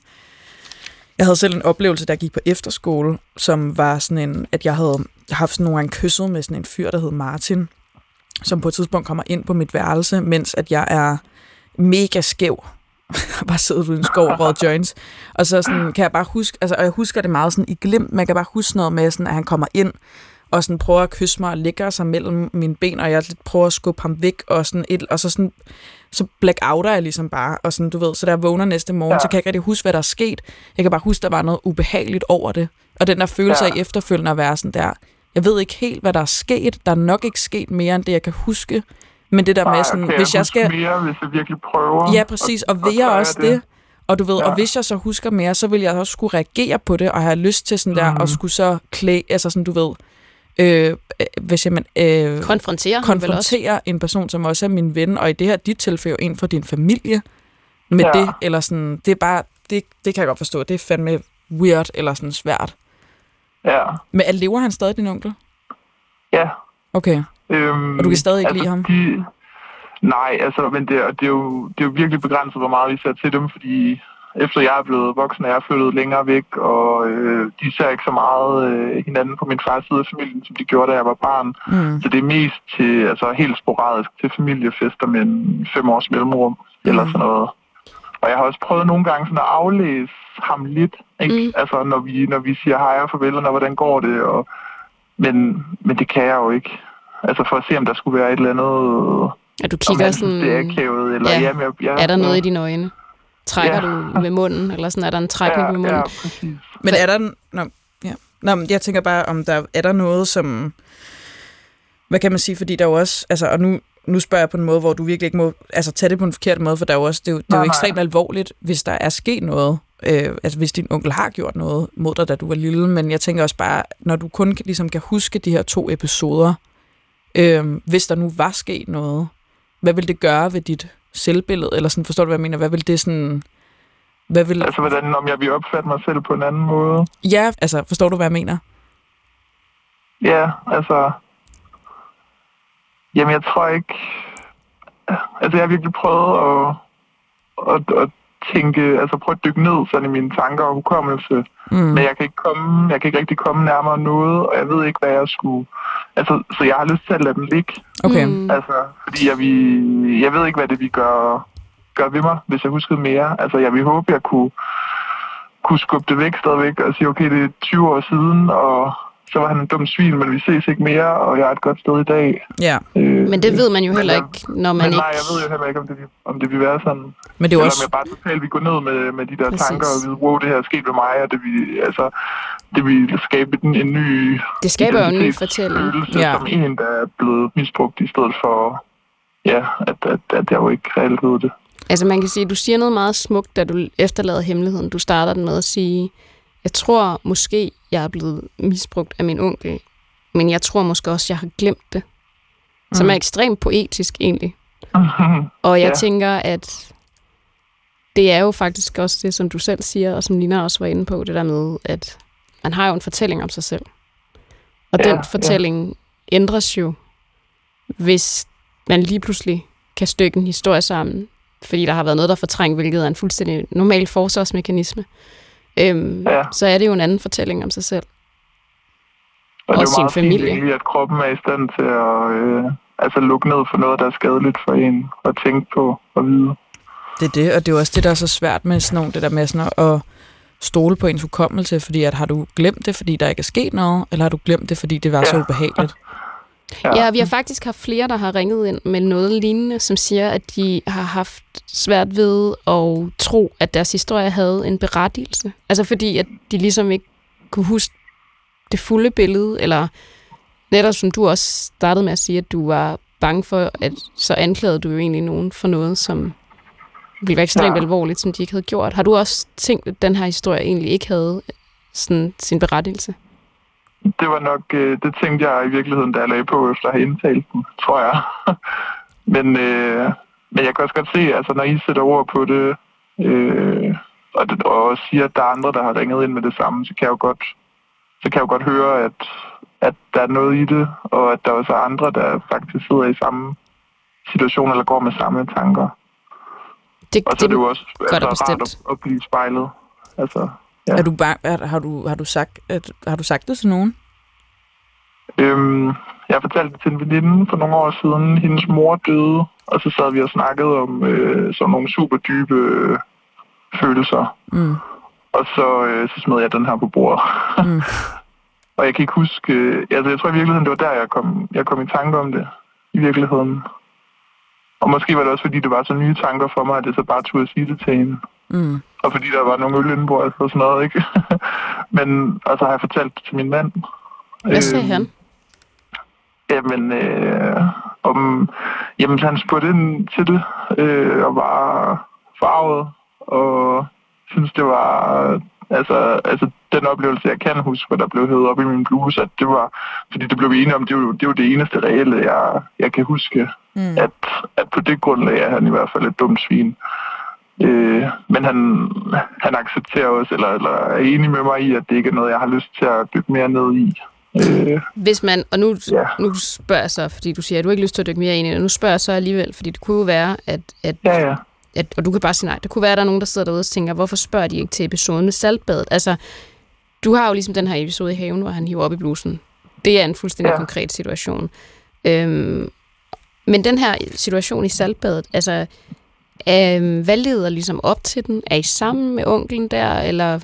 jeg havde selv en oplevelse, jeg gik på efterskole, som var sådan en, at jeg havde haft sådan nogle gange kysset med sådan en fyr, der hed Martin, som på et tidspunkt kommer ind på mit værelse, mens at jeg er mega skæv. Bare siddet ude i en skov og røget joints. Og så sådan, kan jeg bare huske, altså, og jeg husker det meget sådan i glimt, jeg kan bare huske noget med, sådan, at han kommer ind, og sådan prøver at kysse mig og lægger sig mellem mine ben, og jeg lidt prøver at skubbe ham væk, og, sådan et, og så sådan, så blackouter jeg ligesom bare, og sådan, du ved, så jeg vågner næste morgen, ja. Så kan jeg ikke rigtig huske, hvad der er sket. Jeg kan bare huske, der var noget ubehageligt over det. Og den der følelse ja. Af efterfølgende at være sådan der, jeg ved ikke helt, hvad der er sket. Der er nok ikke sket mere, end det, jeg kan huske. Men det der med sådan, kan hvis jeg huske skal... mere, hvis jeg virkelig prøver. Ja, præcis. Og vil så jeg også det, og du ved, ja. og hvis jeg så husker mere, så vil jeg også skulle reagere på det, og have lyst til sådan der, Mhm. og skulle så klæde, altså sådan, du ved, øh, øh, hvis jeg, men, øh, også? konfrontere en person, som også er min ven, og i det her dit tilfælde jo en fra din familie, med Ja. det, eller sådan, det er bare, det, det kan jeg godt forstå, det er fandme weird, eller sådan svært. Ja, Men er- lever han stadig, din onkel? ja. Okay. Øhm, Og du kan stadig ikke lide ham? De, nej, altså, men det, og det, er jo, det er jo virkelig begrænset, hvor meget vi ser til dem, fordi efter jeg er blevet voksen, er jeg flyttet længere væk, og øh, de ser ikke så meget øh, hinanden på min fars side af familien, som de gjorde, da jeg var barn. Mm. Så det er mest til, altså helt sporadisk til familiefester med en fem års mellemrum, mm. eller sådan noget. Og jeg har også prøvet nogle gange sådan at aflæse ham lidt, ikke? Mm. Altså når vi, når vi siger hej og farvel, og hvordan går det, og... Men, men det kan jeg jo ikke. Altså for at se, om der skulle være et eller andet... At du kigger han synes, det er sådan, akavet, eller... ja. jamen, jeg, jeg, er der noget i dine øjne? Trækker Ja. du med munden, eller sådan er der en trækning ja, med munden? ja, præcis. Men er der... Nå, ja. Nå, men jeg tænker bare, om der er der noget, som... Hvad kan man sige? Fordi der er jo også... Altså, og nu, nu spørger jeg på en måde, hvor du virkelig ikke må altså, tage det på en forkert måde, for der er jo også, det er jo, det er jo ekstremt alvorligt, hvis der er sket noget. Øh, altså, hvis din onkel har gjort noget mod dig, da du var lille. Men jeg tænker også bare, når du kun kan- ligesom kan huske de her to episoder, øh, hvis der nu var sket noget, hvad vil det gøre ved dit selvbillede? Eller sådan, forstår du, hvad jeg mener? Hvad vil det sådan... Hvad vil... Altså, hvordan, om jeg vil opfatte mig selv på en anden måde. Ja, altså, forstår du, hvad jeg mener? Ja, altså... Jamen, jeg tror ikke... Altså, jeg har virkelig prøvet at, at, at tænke... Altså, prøve at dykke ned sådan i mine tanker og hukommelse. Mm. Men jeg kan, ikke komme, jeg kan ikke rigtig komme nærmere noget, og jeg ved ikke, hvad jeg skulle... Altså, så jeg har lyst til at lade dem ligge. Okay. Mm. Altså, fordi jeg, vil, jeg ved ikke, hvad det vil gøre, gøre ved mig, hvis jeg huskede mere. Altså, jeg vil håbe, jeg kunne, kunne skubbe det væk stadigvæk og sige, okay, det er 20 år siden, og så var han en dum svin, men vi ses ikke mere, og jeg er et godt sted i dag. Ja, Øh, Men det ved man jo heller ikke, når man men ikke... nej, jeg ved jo heller ikke, om det, vil- om det vil være sådan. men det er jo Eller også... om jeg bare totalt vil gå ned med, med de der Præcis. tanker og vide, wow, det her er sket ved mig, og det vil, altså, det vil skabe en, en ny Det skaber jo en ny fortælling. identitetsfølelse, Ja. som en, der er blevet misbrugt, i stedet for, ja, at, at, at jeg jo ikke reelt ved det. Altså man kan sige, du siger noget meget smukt, da du efterlader hemmeligheden. Du starter den med at sige, jeg tror måske, jeg er blevet misbrugt af min onkel, men jeg tror måske også, jeg har glemt det. Som Mm. er ekstremt poetisk egentlig. Og jeg ja. Ja. tænker, at det er jo faktisk også det, som du selv siger, og som Nina også var inde på, det der med, at man har jo en fortælling om sig selv. Og Ja, den ja. fortælling ændres jo, hvis man lige pludselig kan stykke en historie sammen, fordi der har været noget, der er fortrængt, hvilket er en fuldstændig normal forsvarsmekanisme. Øhm, Ja. Så er det jo en anden fortælling om sig selv. Og, Og det er sin jo meget familie. fint at kroppen er i stand til at øh, altså lukke ned for noget, der er skadeligt for en, og tænke på og vide. Det er det, og det er jo også det, der er så svært med sådan nogle, det der med sådan at, stole på ens hukommelse, fordi at har du glemt det, fordi der ikke er sket noget, eller har du glemt det, fordi det var ja. så ubehageligt? Ja. ja, vi har faktisk haft flere, der har ringet ind med noget lignende, som siger, at de har haft svært ved at tro, at deres historie havde en berettigelse. Altså fordi, at de ligesom ikke kunne huske det fulde billede, eller netop som du også startede med at sige, at du var bange for, at så anklagede du jo egentlig nogen for noget, som ville være ekstremt ja. alvorligt, som de ikke havde gjort. Har du også tænkt, at den her historie egentlig ikke havde sådan, sin berettigelse? Det var nok, øh, det tænkte jeg i virkeligheden, da jeg lagde på efter at have indtalt den, tror jeg. men, øh, men jeg kan også godt se, altså når I sætter ord på det, øh, og, det, og siger, at der er andre, der har ringet ind med det samme, så kan jeg jo godt, så kan jeg jo godt høre, at, at der er noget i det, og at der også er andre, der faktisk sidder i samme situation, eller går med samme tanker. Det, og så det, er det jo også altså, rart at, at blive spejlet. Altså, Ja. Er du bang, er, har, du, har, du sagt, at, har du sagt det til nogen? Øhm, jeg har fortalt det til en veninde for nogle år siden. Hendes mor døde, og så sad vi og snakkede om øh, sådan nogle super dybe øh, følelser. Mm. Og så, øh, så smed jeg den her på bordet. Mm. og jeg kan ikke huske... Øh, altså, jeg tror i virkeligheden, det var der, jeg kom, jeg kom i tanke om det. I virkeligheden. Og måske var det også, fordi det var så nye tanker for mig, at jeg så bare turde at sige det til hende. Mm. Og fordi der var nogle øl indenbords og sådan noget, ikke? Men, og så har jeg fortalt det til min mand. Hvad sagde øh, han? Jamen, øh, om, jamen, han spurgte ind til det, øh, og var farvet, og synes det var, altså, altså den oplevelse, jeg kan huske, hvor der blev hævet op i min bluse, at det var, fordi det blev vi enige om, det var, det var det eneste reelle, jeg, jeg kan huske, mm. at, at på det grundlag er han i hvert fald et dumt svin. Øh, men han, han accepterer også, eller, eller er enig med mig i, at det ikke er noget, jeg har lyst til at dykke mere ned i. Øh, Hvis man, og nu, ja. nu spørger jeg så, fordi du siger, at du ikke har lyst til at dykke mere ind i det, nu spørger jeg så alligevel, fordi det kunne jo være, at, at, ja, ja. at, og du kan bare sige nej, det kunne være, at der er nogen, der sidder derude og tænker, hvorfor spørger de ikke til episoden med saltbadet? Altså, du har jo ligesom den her episode i haven, hvor han hiver op i blusen. Det er en fuldstændig ja. konkret situation. Øhm, men den her situation i saltbadet, altså, Øh, hvad leder ligesom op til den? Er I sammen med onklen der, eller...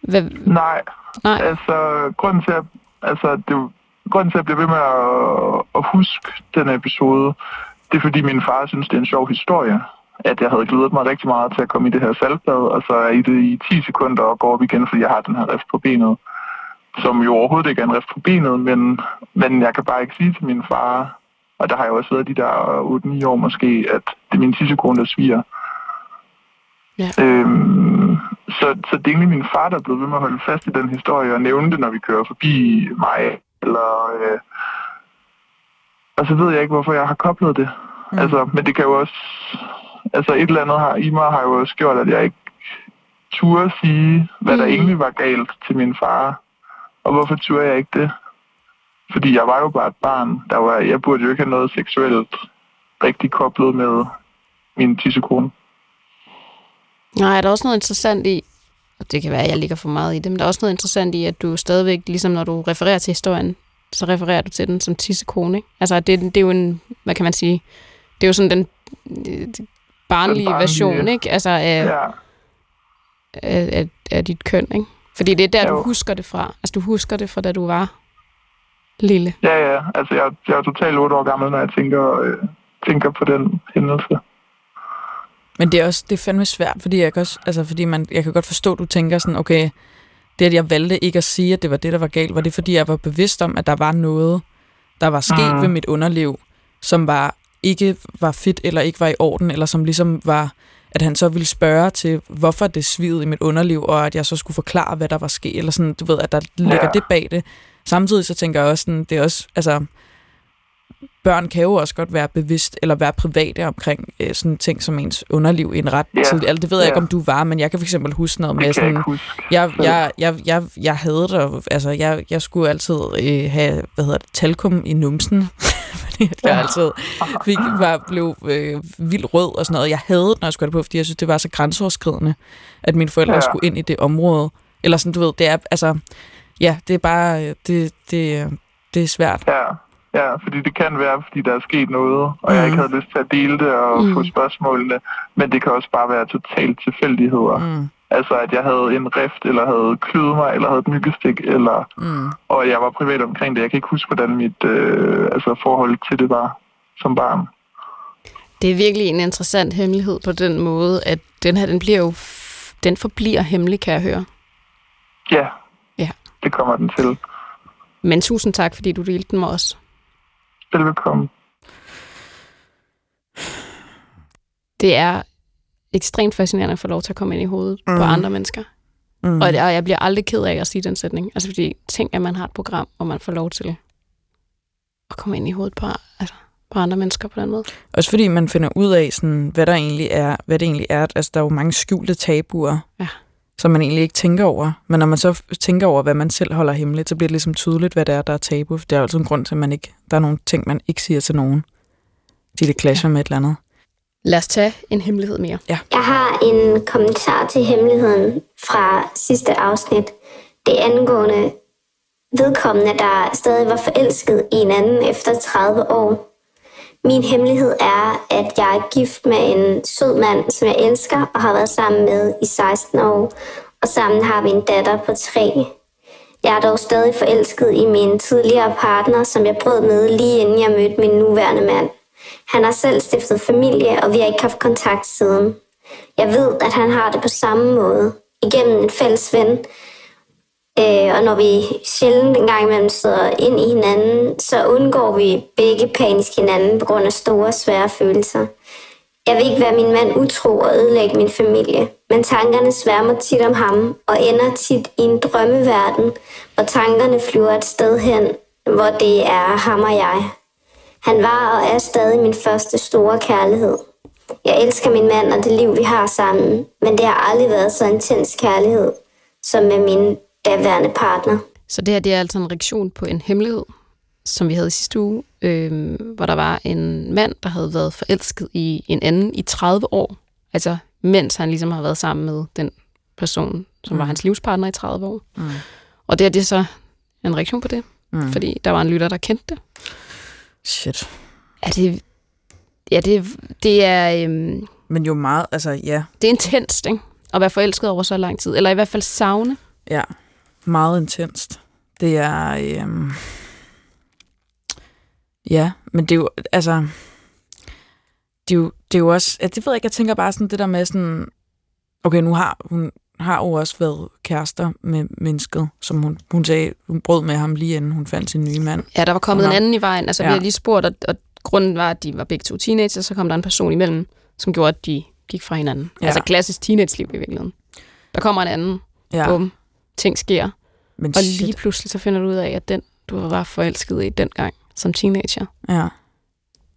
Hvad? Nej. Nej. Altså, grunden til, at, altså, det, grunden til, at jeg bliver ved med at, at huske den episode, det er, fordi min far synes, det er en sjov historie. At jeg havde glædet mig rigtig meget til at komme i det her salgbad, og så er I det i 10 sekunder og går op igen, fordi jeg har den her rift på benet. Som jo overhovedet ikke er en rift på benet, men, men jeg kan bare ikke sige til min far, og der har jeg også været de der 8-9 år måske, at det er min tissekone, der sviger. Ja. Øhm, så, så det er egentlig min far, der er blevet ved med at holde fast i den historie og nævne det, når vi kører forbi mig. Eller, øh, og så ved jeg ikke, hvorfor jeg har koblet det. Mm. Altså, men det kan jo også... Altså et eller andet har, i mig har jo også gjort, at jeg ikke turde sige, hvad mm. der egentlig var galt til min far. Og hvorfor turde jeg ikke det? Fordi jeg var jo bare et barn. Der var, jeg burde jo ikke have noget seksuelt rigtig koblet med min tissekone. Nej, er der også noget interessant i, og det kan være, at jeg ligger for meget i det, men der er også noget interessant i, at du stadigvæk, ligesom når du refererer til historien, så refererer du til den som tissekone, ikke? Altså, det, det er jo en, hvad kan man sige, det er jo sådan den barnlige, den barnlige version, ikke? Altså, af, ja. af, af, af dit køn, ikke? Fordi det er der, jo. du husker det fra. Altså, du husker det fra, da du var lille. Ja, ja. Altså, jeg, jeg er totalt 8 år gammel, når jeg tænker, øh, tænker på den hændelse. Men det er også det er fandme svært, fordi jeg kan, også, altså, fordi man, jeg kan godt forstå, at du tænker sådan, okay, det at jeg valgte ikke at sige, at det var det, der var galt, var det fordi, jeg var bevidst om, at der var noget, der var sket mm. ved mit underliv, som var ikke var fedt, eller ikke var i orden, eller som ligesom var, at han så ville spørge til, hvorfor det svigede i mit underliv, og at jeg så skulle forklare, hvad der var sket, eller sådan, du ved, at der ligger ja. det bag det. Samtidig så tænker jeg også, sådan, det er også, altså, børn kan jo også godt være bevidst eller være private omkring øh, sådan ting som ens underliv i en ret yeah. tidlig Altså, det ved jeg yeah. ikke, om du var, men jeg kan for eksempel huske noget med sådan... Jeg, jeg, jeg, jeg, jeg havde det, altså jeg, jeg skulle altid øh, have, hvad hedder det, talkum i numsen, fordi jeg altid fik, var, blev øh, vildt rød og sådan noget. Jeg havde det, når jeg skulle det på, fordi jeg synes, det var så grænseoverskridende, at mine forældre ja. skulle ind i det område. Eller sådan, du ved, det er, altså, ja, det er bare, øh, det, det, det er svært. Ja, ja, fordi det kan være, fordi der er sket noget, og mm. jeg ikke havde lyst til at dele det og mm. få spørgsmålene, men det kan også bare være totalt tilfældigheder. Mm. Altså, at jeg havde en rift, eller havde kløet mig, eller havde et myggestik, eller, Mm. og jeg var privat omkring det. Jeg kan ikke huske, hvordan mit øh, altså, forhold til det var som barn. Det er virkelig en interessant hemmelighed på den måde, at den her, den bliver jo, f- den forbliver hemmelig, kan jeg høre. Ja. Det kommer den til. Men tusind tak, fordi du delte den med os. Velbekomme. Det er ekstremt fascinerende at få lov til at komme ind i hovedet mm. på andre mennesker. Mm. Og, det- og jeg bliver aldrig ked af at sige den sætning. Altså fordi, tænk, at man har et program, hvor man får lov til at komme ind i hovedet på, altså, på andre mennesker på den måde. Også fordi man finder ud af, sådan, hvad der egentlig er, hvad det egentlig er. Altså, der er jo mange skjulte tabuer, Ja. Som man egentlig ikke tænker over. Men når man så tænker over, hvad man selv holder hemmeligt, så bliver det ligesom tydeligt, hvad det er, der er tabu. Det er jo altid en grund til, at man ikke, der er nogle ting, man ikke siger til nogen. Fordi det clasher ja. med et eller andet. Lad os tage en hemmelighed mere. Jeg har en kommentar til hemmeligheden fra sidste afsnit. Det angående vedkommende, der stadig var forelsket i en anden efter 30 år. Min hemmelighed er, at jeg er gift med en sød mand, som jeg elsker og har været sammen med i 16 år. Og sammen har vi en datter på 3. Jeg er dog stadig forelsket i min tidligere partner, som jeg brød med lige inden jeg mødte min nuværende mand. Han har selv stiftet familie, og vi har ikke haft kontakt siden. Jeg ved, at han har det på samme måde, igennem en fælles ven. Øh, og når vi sjældent en gang imellem sidder ind i hinanden, så undgår vi begge panisk hinanden på grund af store, svære følelser. Jeg vil ikke være min mand utro og ødelægge min familie, men tankerne sværmer tit om ham og ender tit i en drømmeverden, hvor tankerne flyver et sted hen, hvor det er ham og jeg. Han var og er stadig min første store kærlighed. Jeg elsker min mand og det liv, vi har sammen, men det har aldrig været så intens kærlighed som med min daværende partner. Så det her det er altså en reaktion på en hemmelighed, som vi havde i sidste uge, øh, hvor der var en mand, der havde været forelsket i en anden i 30 år. Altså mens han ligesom har været sammen med den person, som mm. var hans livspartner i 30 år. Mm. Og det er det så en reaktion på det, Mm. fordi der var en lytter, der kendte det. Shit. Ja, det, ja, det, det er... Øhm, Men jo meget, altså ja, det er intenst, ikke? At være forelsket over så lang tid. Eller i hvert fald savne. ja, meget intenst. Det er, øhm, ja, men det er jo, altså, det er jo, det er jo også, ja, det ved jeg ikke, jeg tænker bare sådan det der med sådan, okay, nu har hun har jo også været kærester med mennesket, som hun, hun sagde, hun brød med ham lige inden hun fandt sin nye mand. Ja, der var kommet Nå. en anden i vejen. Altså, ja. vi har lige spurgt, og, og grunden var, at de var begge to teenager, så kom der en person imellem, som gjorde, at de gik fra hinanden. Ja. Altså klassisk teenage-liv i virkeligheden. Der kommer en anden. Ja, bum, ting sker. men Og shit. lige pludselig så finder du ud af, at den, du var forelsket i dengang som teenager, ja,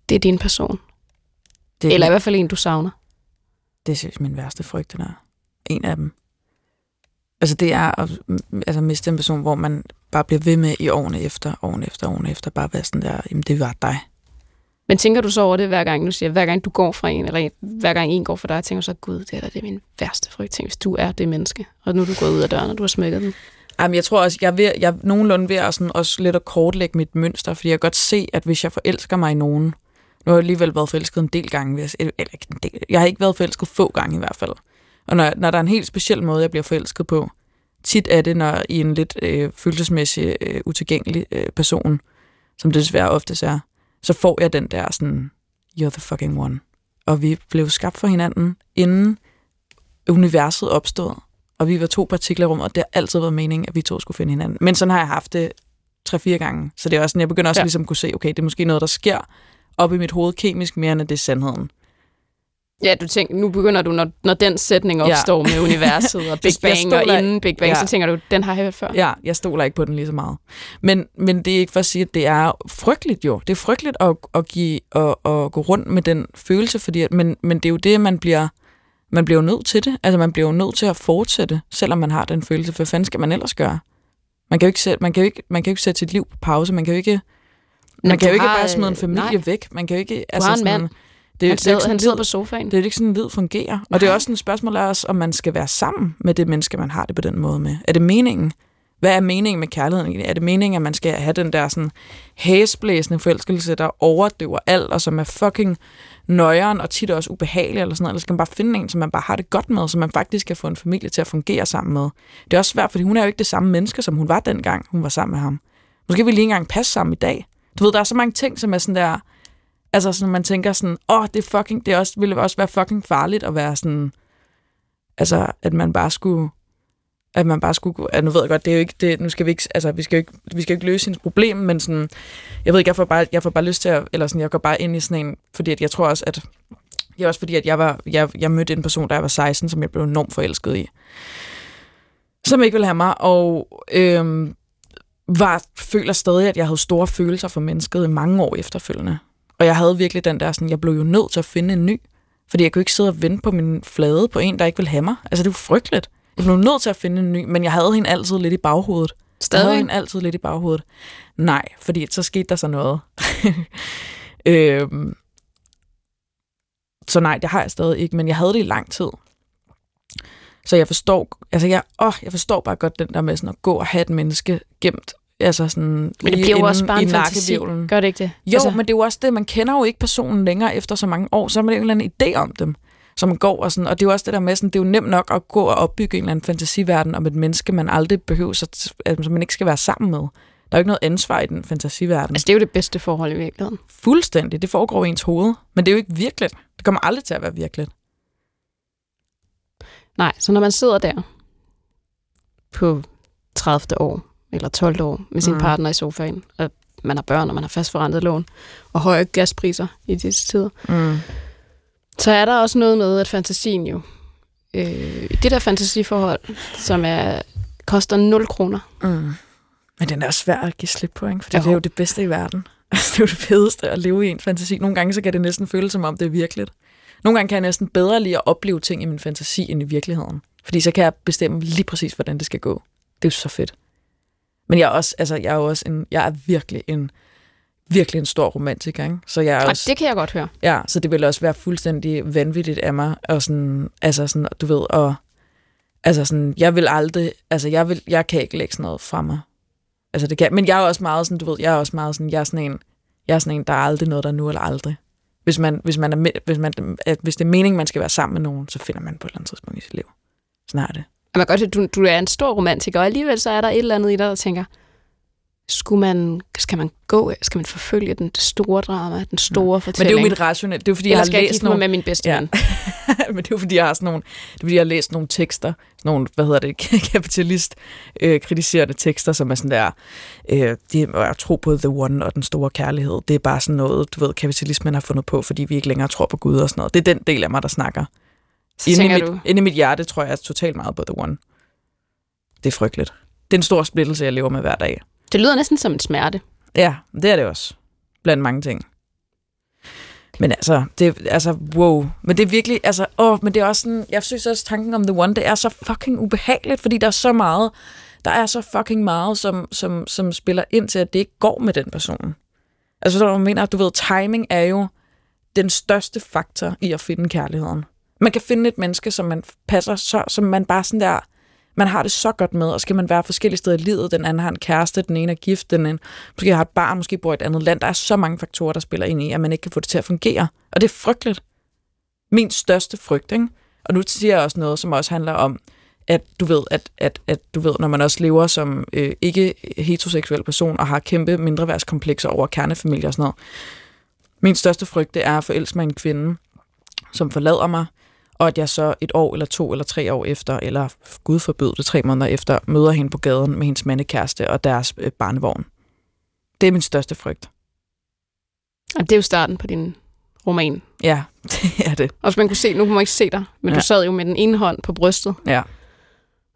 det er din person. det, Eller i hvert fald en, du savner. Det er seriøst min værste frygt, den er. En af dem. Altså det er at mm, altså, miste en person, hvor man bare bliver ved med i årene efter, årene efter, årene efter, bare være sådan der, jamen det var dig. Men tænker du så over det hver gang, du siger, hver gang du går fra en, eller hver gang en går fra dig, tænker du så, gud, det er da det er min værste frygt. Tænk, hvis du er det menneske, og nu er du gået ud af døren, og du har smækket den. Jamen, jeg tror også, jeg er, ved, jeg er nogenlunde ved at sådan også lidt at kortlægge mit mønster, fordi jeg kan godt se, at hvis jeg forelsker mig i nogen, nu har jeg alligevel været forelsket en del gange, eller ikke en del, jeg har ikke været forelsket få gange i hvert fald. Og når, når der er en helt speciel måde, jeg bliver forelsket på, tit er det, når i en lidt øh, følelsesmæssig øh, utilgængelig øh, person, som det desværre oftest er, så får jeg den der sådan, you're the fucking one. Og vi blev skabt for hinanden, inden universet opstod, og vi var to partikler i rummet, og det har altid været meningen, at vi to skulle finde hinanden. Men sådan har jeg haft det tre-fire gange. Så det er også sådan, jeg begynder også Ja. ligesom at kunne se, okay, det er måske noget, der sker op i mit hoved kemisk mere, end det er sandheden. Ja, du tænker, nu begynder du, når, når den sætning Ja. opstår med universet og Big Bang, og inden Big Bang, Ja. så tænker du, den har jeg hørt før. Ja, jeg stoler ikke på den lige så meget. Men, men det er ikke for at sige, at det er frygteligt jo. Det er frygteligt at, at, give, at, at gå rundt med den følelse, fordi, at- men, men det er jo det, man bliver, man bliver nødt til det. Altså man bliver jo nødt til at fortsætte, selvom man har den følelse. For hvad fanden skal man ellers gøre? Man kan jo ikke sætte, man kan jo ikke, man kan jo ikke sætte sit liv på pause. Man kan jo ikke, Men man kan du jo ikke bare smide en øh, familie nej. væk. Man kan jo ikke... har en mand. Det, Han det, er sidder, ikke sådan, han sidder på sofaen. det er ikke sådan, livet fungerer. Og det er også sådan et spørgsmål af os, om man skal være sammen med det menneske, man har det på den måde med. Er det meningen? Hvad er meningen med kærligheden? Er det meningen, at man skal have den der sådan hæsblæsende forelskelse, der overdøver alt, og som er fucking nøjeren og tit også ubehagelig eller sådan noget, eller skal man bare finde en, som man bare har det godt med, så man faktisk kan få en familie til at fungere sammen med. Det er også svært, fordi hun er jo ikke det samme menneske, som hun var dengang, hun var sammen med ham. Måske vil lige engang passe sammen i dag. Du ved, der er så mange ting, som er sådan der, altså sådan, man tænker sådan, åh, oh, det fucking, det også, ville også være fucking farligt at være sådan, altså, at man bare skulle, at man bare skulle, at nu ved jeg godt, det er jo ikke, det, nu skal vi ikke, altså, vi skal jo ikke, vi skal jo ikke løse hendes problem, men sådan, jeg ved ikke, jeg får bare, jeg får bare lyst til at, eller sådan, jeg går bare ind i sådan en, fordi at jeg tror også, at, det er også fordi, at jeg var, jeg, jeg mødte en person, da jeg var 16, som jeg blev enormt forelsket i, som ikke ville have mig, og øhm, var, føler stadig, at jeg havde store følelser for mennesket i mange år efterfølgende. Og jeg havde virkelig den der sådan, jeg blev jo nødt til at finde en ny, fordi jeg kunne ikke sidde og vente på min flade på en, der ikke ville have mig. Altså, det var frygteligt. Jeg blev nødt til at finde en ny, men jeg havde hende altid lidt i baghovedet. Stadig? Jeg havde hende altid lidt i baghovedet. Nej, fordi så skete der så noget. øhm, så nej, det har jeg stadig ikke, men jeg havde det i lang tid. Så jeg forstår, altså jeg, åh, jeg forstår bare godt den der med sådan at gå og have et menneske gemt altså sådan Men det bliver jo også bare en fantasi. Gør det ikke det? Jo, altså, men det er jo også det, man kender jo ikke personen længere efter så mange år, så har man en eller anden idé om dem, som man går og sådan, og det er jo også det der med, sådan, det er jo nemt nok at gå og opbygge en eller anden fantasiverden om et menneske, man aldrig behøver, så, altså, som man ikke skal være sammen med. Der er jo ikke noget ansvar i den fantasiverden. Altså, det er jo det bedste forhold i virkeligheden. Fuldstændig, det foregår i ens hoved, men det er jo ikke virkeligt. Det kommer aldrig til at være virkeligt. Nej, så når man sidder der på 30. år, eller 12 år, med sin Mm. partner i sofaen, og man har børn, og man har fastforrentet lån, og høje gaspriser i disse tider, Mm. så er der også noget med, at fantasien jo, øh, det der fantasiforhold, som er, koster 0 kroner. Mm. Men den er også svær at give slip på, ikke? for det er jo det bedste i verden. Altså, det er jo det fedeste at leve i en fantasi. Nogle gange så kan det næsten føles som om, det er virkeligt. Nogle gange kan jeg næsten bedre lide at opleve ting i min fantasi end i virkeligheden. Fordi så kan jeg bestemme lige præcis, hvordan det skal gå. Det er jo så fedt. Men jeg er også, altså, jeg er også en, jeg er virkelig en, virkelig en stor romantiker, ikke? Så jeg er Og også, det kan jeg godt høre. ja, så det vil også være fuldstændig vanvittigt af mig, og sådan, altså sådan, du ved, og, altså sådan, jeg vil aldrig, altså jeg vil, jeg kan ikke lægge sådan noget fra mig. Altså det kan, men jeg er også meget sådan, du ved, jeg er også meget sådan, jeg er sådan en, jeg er sådan en, der er aldrig noget, der er nu eller aldrig. Hvis, man, hvis, man er, hvis, man, at, hvis det er meningen, man skal være sammen med nogen, så finder man på et eller andet tidspunkt i sit liv. Sådan er det. Man godt høre, du, du er en stor romantiker, og alligevel så er der et eller andet i dig, der tænker, skulle man, skal man gå, skal man forfølge den store drama, den store Men det er fortælling? jo mit rationelle, det er fordi, Eller jeg skal har jeg læst mig nogle, med min bedste Ja. men det er jo fordi, jeg har sådan nogle, det er fordi, jeg har læst nogle tekster, sådan nogle, hvad hedder det, kapitalist øh, kritiserende tekster, som er sådan der, øh, det er at tro på the one og den store kærlighed. Det er bare sådan noget, du ved, kapitalismen har fundet på, fordi vi ikke længere tror på Gud og sådan noget. Det er den del af mig, der snakker. Så Inde i, mit, du, inde i mit hjerte tror jeg totalt meget på the one. Det er frygteligt. Det er en stor splittelse, jeg lever med hver dag. det lyder næsten som en smerte. Ja, det er det også. Blandt mange ting. Men altså, det altså, wow. Men det er virkelig, altså, åh, men det er også sådan, jeg synes også, tanken om The One, det er så fucking ubehageligt, fordi der er så meget, der er så fucking meget, som, som, som spiller ind til, at det ikke går med den person. Altså, så du mener, du ved, timing er jo den største faktor i at finde kærligheden. Man kan finde et menneske, som man passer så, som man bare sådan der, man har det så godt med, og skal man være forskellige steder i livet. Den anden har en kæreste, den ene er gift, den anden måske har et barn, måske bor i et andet land. Der er så mange faktorer, der spiller ind i, at man ikke kan få det til at fungere. Og det er frygteligt. Min største frygt, ikke? Og nu siger jeg også noget, som også handler om, at du ved, at, at, at du ved, når man også lever som øh, ikke heteroseksuel person og har kæmpe mindreværdskomplekser over kernefamilie og sådan noget. Min største frygt, det er at forelske mig i en kvinde, som forlader mig, og at jeg så et år eller to eller tre år efter, eller gud forbød det tre måneder efter, møder hende på gaden med hendes mandekæreste og deres øh, barnevogn. Det er min største frygt. Og det er jo starten på din roman. Ja, det er det. Og man kunne se, nu kan man ikke se dig, men ja. Ja. du sad jo med den ene hånd på brystet, Ja,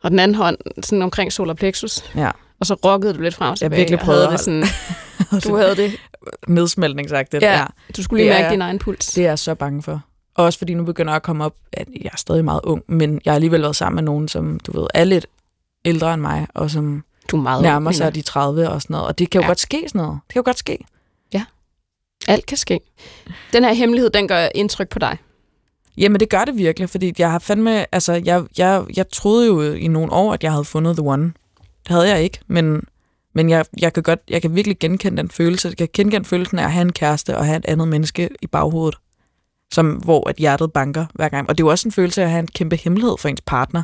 og den anden hånd sådan omkring solar plexus, ja. og så rokkede du lidt frem og Jeg tilbage. virkelig og prøvede det sådan, du havde det, Nedsmeltningsagtigt. ja, du skulle lige mærke din egen puls. Det er jeg så bange for. Også fordi nu begynder jeg at komme op, at jeg er stadig meget ung, men jeg har alligevel været sammen med nogen, som du ved, er lidt ældre end mig, og som Du er meget nærmer ung, sig de 30 og sådan noget. Og det kan jo Ja. ja. godt ske sådan noget. Det kan jo godt ske. jeg. Alt kan ske. Den her hemmelighed, den gør indtryk på dig. Jamen, det gør det virkelig, fordi jeg har fandme, altså, jeg, jeg, jeg troede jo i nogle år, at jeg havde fundet The One. Det havde jeg ikke, men, men jeg, jeg, kan godt, jeg kan virkelig genkende den følelse. Jeg kan genkende følelsen af at have en kæreste og have et andet menneske i baghovedet, som, hvor at hjertet banker hver gang. Og det er jo også en følelse af at have en kæmpe hemmelighed for ens partner.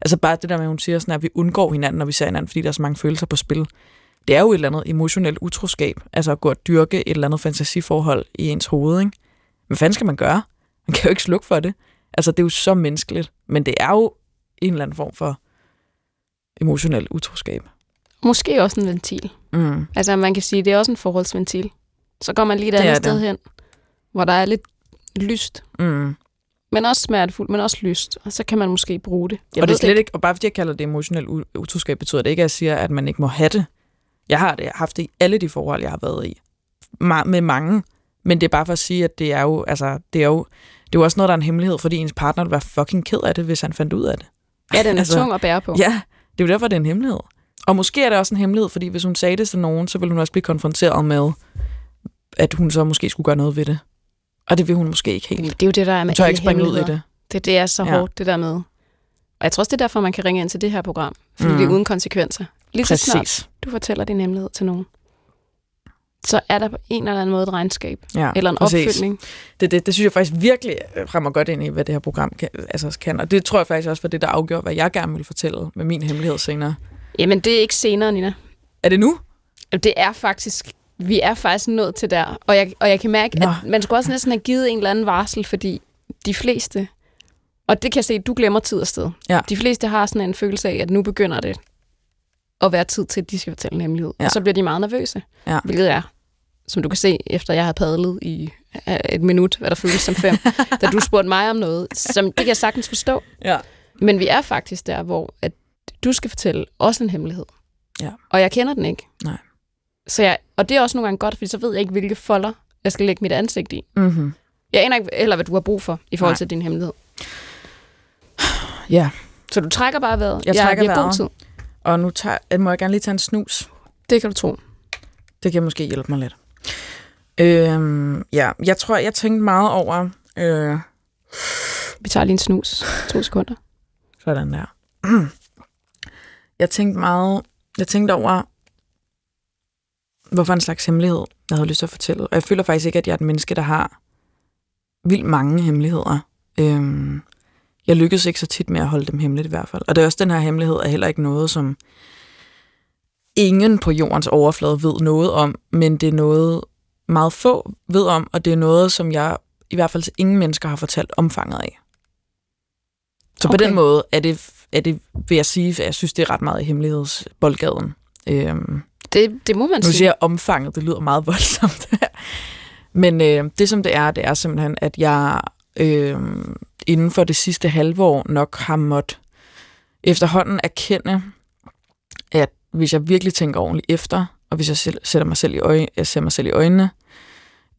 Altså bare det der med, at hun siger sådan, at vi undgår hinanden, når vi ser hinanden, fordi der er så mange følelser på spil. Det er jo et eller andet emotionelt utroskab, altså at gå og dyrke et eller andet fantasiforhold i ens hoved, ikke? Hvad fanden skal man gøre? Man kan jo ikke slukke for det. Altså, det er jo så menneskeligt. Men det er jo en eller anden form for emotionel utroskab. Måske også en ventil. Mm. Altså, man kan sige, det er også en forholdsventil. Så går man lige et Det andet det. sted hen, hvor der er lidt lyst, Mm. men også smertefuldt, men også lyst. Og så kan man måske bruge det. Jeg og det er slet ikke, og bare fordi jeg kalder det emotionel utroskab, betyder det ikke, at jeg siger, at man ikke må have det. Jeg har det, jeg har haft det i alle de forhold, jeg har været i. Ma- med mange. Men det er bare for at sige, at det er jo, altså, det er jo, det er jo også noget, der er en hemmelighed, fordi ens partner ville være fucking ked af det, hvis han fandt ud af det. Ja, den er Altså, tung at bære på. Ja, det er jo derfor, det er en hemmelighed. Og måske er det også en hemmelighed, fordi hvis hun sagde det til nogen, så ville hun også blive konfronteret med, at hun så måske skulle gøre noget ved det. Og det vil hun måske ikke helt. Det er jo det, der er med tør ikke springe ud i det. Det, det er så Ja. hårdt, det der med. Og jeg tror også, det er derfor, man kan ringe ind til det her program. Fordi mm. det er Mm. uden konsekvenser. Lige så snart Præcis. du fortæller din hemmelighed til nogen, så er der på en eller anden måde et regnskab. Ja, Eller en præcis. opfølgning. Det, det, det synes jeg faktisk virkelig rammer godt ind i, hvad det her program kan, altså kan. Og det tror jeg faktisk også var det, der afgjorde, hvad jeg gerne vil fortælle med min hemmelighed senere. Jamen, det er ikke senere, Nina. Er det nu? Det er faktisk... Vi er faktisk nået til der. Og jeg, og jeg kan mærke, Nå. at man skulle også næsten have givet en eller anden varsel, fordi de fleste... Og det kan jeg se, at du glemmer tid og sted. Ja. De fleste har sådan en følelse af, at nu begynder det at være tid til, at de skal fortælle en hemmelighed. Ja. Og så bliver de meget nervøse. Ja. Hvilket er, som du kan se, efter jeg har padlet i et minut, hvad der føles som fem, da du spurgte mig om noget, som det kan jeg sagtens forstå. Ja. Men vi er faktisk der, hvor at du skal fortælle også en hemmelighed. Ja. Og jeg kender den ikke. Nej. Så jeg, og det er også nogle gange godt, fordi så ved jeg ikke, hvilke folder jeg skal lægge mit ansigt i. Mm-hmm. Jeg aner ikke heller, hvad du har brug for i forhold Nej. til din hemmelighed. Ja, Så du trækker bare vejret. Jeg trækker har god vejret. tid. og nu tager, må jeg gerne lige tage en snus. Det kan du tro. Det kan måske hjælpe mig lidt. Øhm, ja, jeg tror, jeg tænkte meget over... Øh, Vi tager lige en snus. To sekunder. Sådan der. Jeg tænkte meget, jeg tænkte over, hvorfor en slags hemmelighed, jeg havde lyst til at fortælle. Og jeg føler faktisk ikke, at jeg er et menneske, der har vildt mange hemmeligheder. Øhm, jeg lykkedes ikke så tit med at holde dem hemmeligt i hvert fald. Og det er også den her hemmelighed er heller ikke noget, som ingen på jordens overflade ved noget om, men det er noget, meget få ved om, og det er noget, som jeg i hvert fald til ingen mennesker har fortalt omfanget af. Så okay. på den måde er det, er det, vil jeg sige, at jeg synes, det er ret meget i hemmelighedsboldgaden. Øhm, Det, det må man nu sige. siger jeg omfanget, det lyder meget voldsomt. Men øh, det som det er, det er simpelthen, at jeg øh, inden for det sidste halve år nok har måttet efterhånden erkende, at hvis jeg virkelig tænker ordentligt efter, og hvis jeg selv, sætter mig selv i, øje, jeg ser mig selv i øjnene,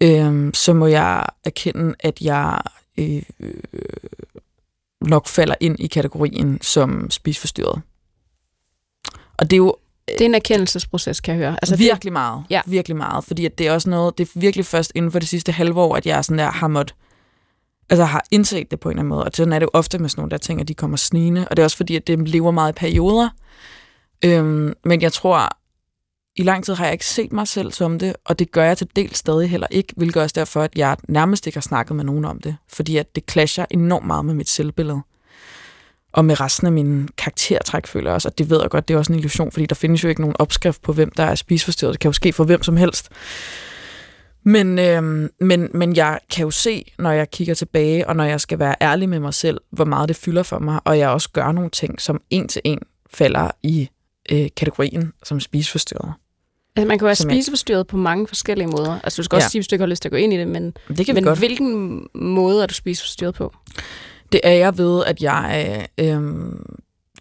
øh, så må jeg erkende, at jeg øh, nok falder ind i kategorien som spisforstyrret. Og det er jo Det er en erkendelsesproces, kan jeg høre. Altså, det- virkelig meget. Ja. Virkelig meget. Fordi at det er også noget, det er virkelig først inden for det sidste halve år, at jeg sådan der har måttet, altså har indset det på en eller anden måde. Og sådan er det jo ofte med sådan nogle der ting, at de kommer snigende. Og det er også fordi, at det lever meget i perioder. Øhm, men jeg tror, i lang tid har jeg ikke set mig selv som det, og det gør jeg til del stadig heller ikke, hvilket også derfor, at jeg nærmest ikke har snakket med nogen om det. Fordi at det clasher enormt meget med mit selvbillede. Og med resten af min karaktertræk, føler jeg også. Og det ved jeg godt, det er også en illusion, fordi der findes jo ikke nogen opskrift på, hvem der er spiseforstyrret. Det kan jo ske for hvem som helst. Men, øhm, men, men jeg kan jo se, når jeg kigger tilbage, og når jeg skal være ærlig med mig selv, hvor meget det fylder for mig, og jeg også gør nogle ting, som en til en falder i øh, kategorien som spiseforstyrret. Altså, man kan være Som jeg- spiseforstyrret på mange forskellige måder. Altså, du skal også Ja. sige, hvis du ikke har lyst til at gå ind i det, men, Det kan men godt. hvilken måde er du spiseforstyrret på? Det er jeg ved, at jeg øh,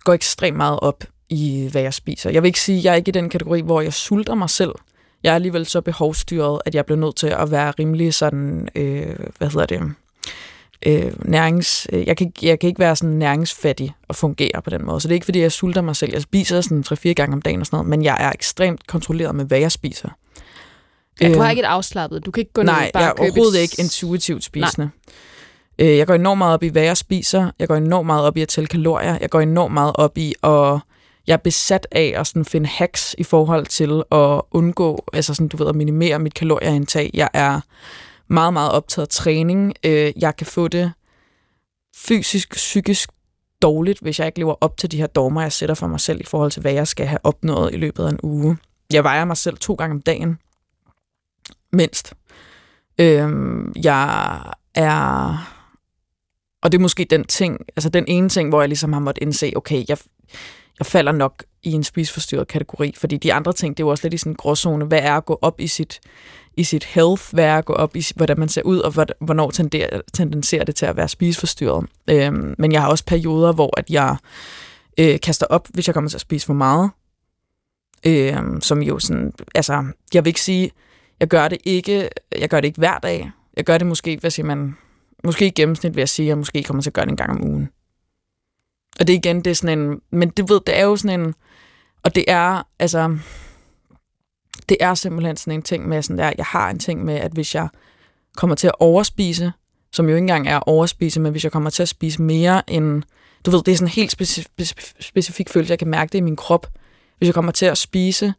går ekstremt meget op i, hvad jeg spiser. Jeg vil ikke sige, at jeg er ikke i den kategori, hvor jeg sulter mig selv. Jeg er alligevel så behovsstyret, at jeg bliver nødt til at være rimelig sådan, øh, hvad hedder det, øh, nærings... øh, Jeg kan, ikke- jeg kan ikke være sådan næringsfattig og fungere på den måde. Så det er ikke, fordi jeg sulter mig selv. Jeg spiser sådan 3-4 gange om dagen og sådan noget, men jeg er ekstremt kontrolleret med, hvad jeg spiser. Ja, du har Øhm, ikke et afslappet. Du kan ikke gå ned Nej, og bare jeg er købe overhovedet et... ikke intuitivt spisende. Øh, Jeg går enormt meget op i, hvad jeg spiser. Jeg går enormt meget op i at tælle kalorier. Jeg går enormt meget op i at... Jeg er besat af at sådan finde hacks i forhold til at undgå, altså sådan, du ved, at minimere mit kalorieindtag. Jeg er meget, meget optaget af træning. Øh, jeg kan få det fysisk, psykisk dårligt, hvis jeg ikke lever op til de her dogmer, jeg sætter for mig selv i forhold til, hvad jeg skal have opnået i løbet af en uge. Jeg vejer mig selv to gange om dagen. Mindst. Øhm, jeg er... Og det er måske den ting, altså den ene ting, hvor jeg ligesom har måttet indse, okay, jeg, jeg falder nok i en spisforstyrret kategori, fordi de andre ting, det er jo også lidt i sådan en gråzone. Hvad er at gå op i sit, i sit health? Hvad er at gå op i, hvordan man ser ud, og hvornår tenderer, tendenserer det til at være spisforstyrret? Øhm, men jeg har også perioder, hvor at jeg øh, kaster op, hvis jeg kommer til at spise for meget. Øhm, som jo sådan, altså, jeg vil ikke sige, jeg gør det ikke, jeg gør det ikke hver dag. Jeg gør det måske, hvad siger man, måske i gennemsnit vil jeg sige, at jeg måske kommer til at gøre det en gang om ugen. Og det igen, det er sådan en, men det ved, det er jo sådan en, og det er, altså, det er simpelthen sådan en ting med sådan der, jeg har en ting med, at hvis jeg kommer til at overspise, som jo ikke engang er overspise, men hvis jeg kommer til at spise mere end, du ved, det er sådan en helt specif- specifik følelse, jeg kan mærke det i min krop. Hvis jeg kommer til at spise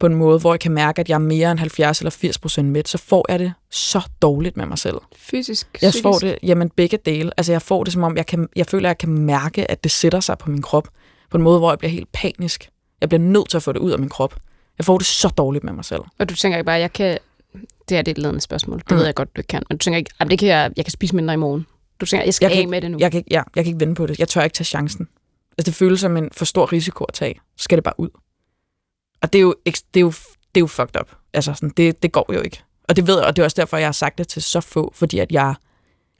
på en måde, hvor jeg kan mærke, at jeg er mere end 70 eller 80 procent mæt, så får jeg det så dårligt med mig selv. Fysisk? Jeg psykisk? får det, jamen begge dele. Altså jeg får det som om, jeg, kan, jeg føler, at jeg kan mærke, at det sætter sig på min krop. På en måde, hvor jeg bliver helt panisk. Jeg bliver nødt til at få det ud af min krop. Jeg får det så dårligt med mig selv. Og du tænker ikke bare, jeg kan... Det er det et ledende spørgsmål. Det Mm. ved jeg godt, du kan. Men du tænker ikke, "Jamen, det kan jeg, jeg kan spise mindre i morgen. Du tænker, jeg skal Jeg af ikke- med det nu. Jeg kan, ikke- ja, jeg kan ikke vende på det. Jeg tør ikke tage chancen. Altså det føles som en for stor risiko at tage. Så skal det bare ud. Og det er jo, det er jo, det er jo fucked up. Altså sådan, det, det går jo ikke. Og det ved jeg, og det er også derfor, jeg har sagt det til så få, fordi at jeg,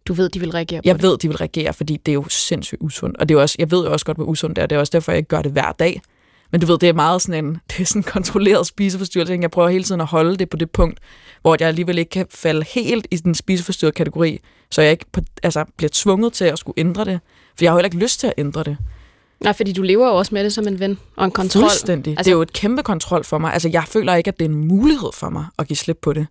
Du ved, de vil reagere på jeg det. ved, de vil reagere, fordi det er jo sindssygt usundt. Og det er også, jeg ved jo også godt, hvor usundt det er. Det er også derfor, jeg ikke gør det hver dag. Men du ved, det er meget sådan en, det er sådan en kontrolleret spiseforstyrrelse. Jeg prøver hele tiden at holde det på det punkt, hvor jeg alligevel ikke kan falde helt i den spiseforstyrrede kategori, så jeg ikke på, altså, bliver tvunget til at skulle ændre det. For jeg har heller ikke lyst til at ændre det. Nej, fordi du lever jo også med det som en ven og en kontrol. Fuldstændig. Altså, det er jo et kæmpe kontrol for mig. Altså, jeg føler ikke, at det er en mulighed for mig at give slip på det.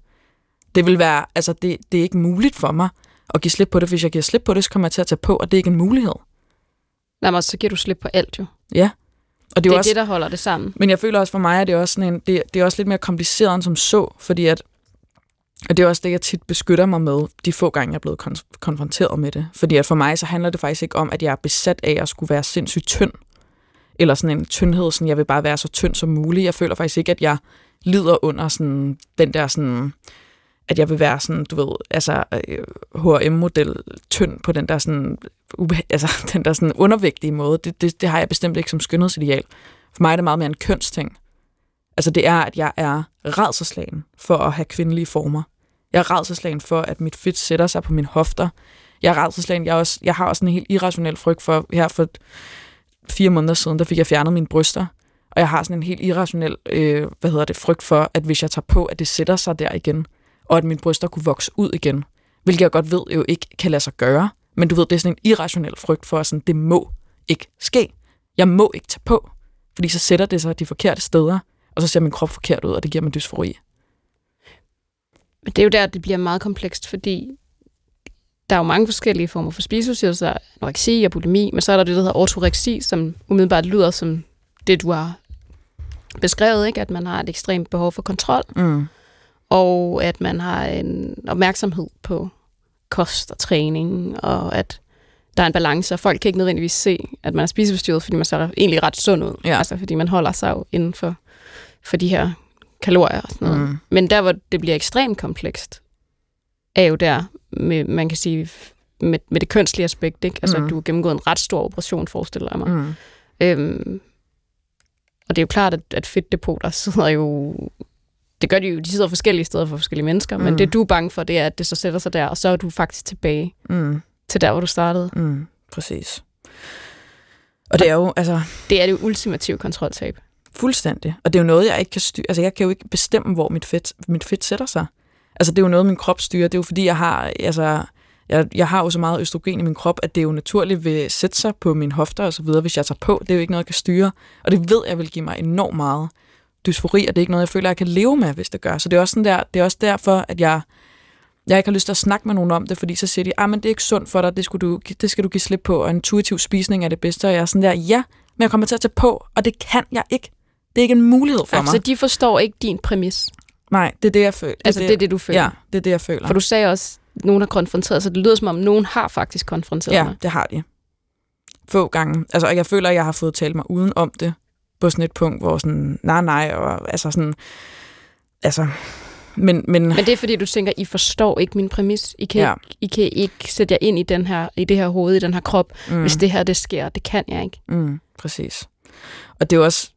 Det vil være, altså, det, det er ikke muligt for mig at give slip på det. Hvis jeg giver slip på det, så kommer jeg til at tage på, og det er ikke en mulighed. Nej, men så giver du slip på alt jo. Ja. Og Det det er er også, det, der holder det sammen. Men jeg føler også for mig, at det er også, sådan en, det, det er også lidt mere kompliceret end som så, fordi at, og det er også det, jeg tit beskytter mig med, de få gange, jeg er blevet kon- konfronteret med det. Fordi at for mig, så handler det faktisk ikke om, at jeg er besat af at skulle være sindssygt tynd, eller sådan en tyndhed, sådan jeg vil bare være så tynd som muligt. Jeg føler faktisk ikke, at jeg lider under sådan, den der sådan, at jeg vil være sådan, du ved, altså øh, H&M-model tynd på den der sådan, ube, altså den der sådan undervægtige måde. Det, det, det har jeg bestemt ikke som skønhedsideal. For mig er det meget mere en kønsting. Altså det er, at jeg er redselslagen for at have kvindelige former. Jeg er redselslagen for, at mit fedt sætter sig på mine hofter. Jeg er redselslagen. Jeg, er også, jeg har også en helt irrationel frygt for, her for fire måneder siden, der fik jeg fjernet mine bryster. Og jeg har sådan en helt irrationel, øh, hvad hedder det, frygt for, at hvis jeg tager på, at det sætter sig der igen, og at mine bryster kunne vokse ud igen. Hvilket jeg godt ved jo ikke kan lade sig gøre. Men du ved, det er sådan en irrationel frygt for, at sådan, det må ikke ske. Jeg må ikke tage på, fordi så sætter det sig de forkerte steder, og så ser min krop forkert ud, og det giver mig dysfori. Men det er jo der, det bliver meget komplekst, fordi der er jo mange forskellige former for spiseforstyrrelser, anoreksi og bulimi, men så er der det, der hedder ortoreksi, som umiddelbart lyder som det, du har beskrevet, ikke? at man har et ekstremt behov for kontrol, Mm. og at man har en opmærksomhed på kost og træning, og at der er en balance, og folk kan ikke nødvendigvis se, at man er spiseforstyrret, fordi man så er egentlig ret sund ud. Ja. Altså, fordi man holder sig jo inden for, for de her kalorier og sådan noget. Mm. Men der, hvor det bliver ekstremt komplekst, er jo der, med, man kan sige, med, med det kønslige aspekt. Ikke? Altså, Mm. du har gennemgået en ret stor operation, forestiller jeg mig. Mm. Øhm, og det er jo klart, at, at fedtdepoter sidder jo... Det gør de jo, de sidder forskellige steder for forskellige mennesker. Mm. men det du er bange for, det er, at det så sætter sig der, og så er du faktisk tilbage Mm. til der, hvor du startede. Mm. Præcis. Og det er jo, altså, Det er det ultimative kontroltab. Fuldstændig. Og det er jo noget, jeg ikke kan styre. Altså, jeg kan jo ikke bestemme, hvor mit fedt, mit fedt sætter sig. Altså, det er jo noget, min krop styrer. Det er jo fordi, jeg har, altså, jeg, jeg har jo så meget østrogen i min krop, at det jo naturligt vil sætte sig på mine hofter og så videre, hvis jeg tager på. Det er jo ikke noget, jeg kan styre. Og det ved jeg vil give mig enormt meget dysfori, og det er ikke noget, jeg føler, jeg kan leve med, hvis det gør. Så det er også, sådan der, det er også derfor, at jeg, jeg ikke har lyst til at snakke med nogen om det, fordi så siger de, ah, men det er ikke sundt for dig, det, skulle du, det skal du give slip på, og intuitiv spisning er det bedste. Og jeg er sådan der, ja, men jeg kommer til at tage på, og det kan jeg ikke. Det er ikke en mulighed for Ja, mig. så de forstår ikke din præmis. Nej, det er det, jeg føler. Altså, det er det, du føler? Ja, det er det, jeg føler. For du sagde også, at nogen har konfronteret, så det lyder som om, nogen har faktisk konfronteret Ja, dig. det har de. Få gange. Altså, og jeg føler, at jeg har fået talt mig uden om det på sådan et punkt, hvor sådan, nej, nej, og altså sådan, altså, men, men, Men det er fordi, du tænker, I forstår ikke min præmis. I kan, Ja. ja. ikke, I kan ikke sætte jer ind i, den her, i det her hoved, i den her krop. Mm. Hvis det her, det sker, det kan jeg ikke. Mm, præcis. Og det er jo også,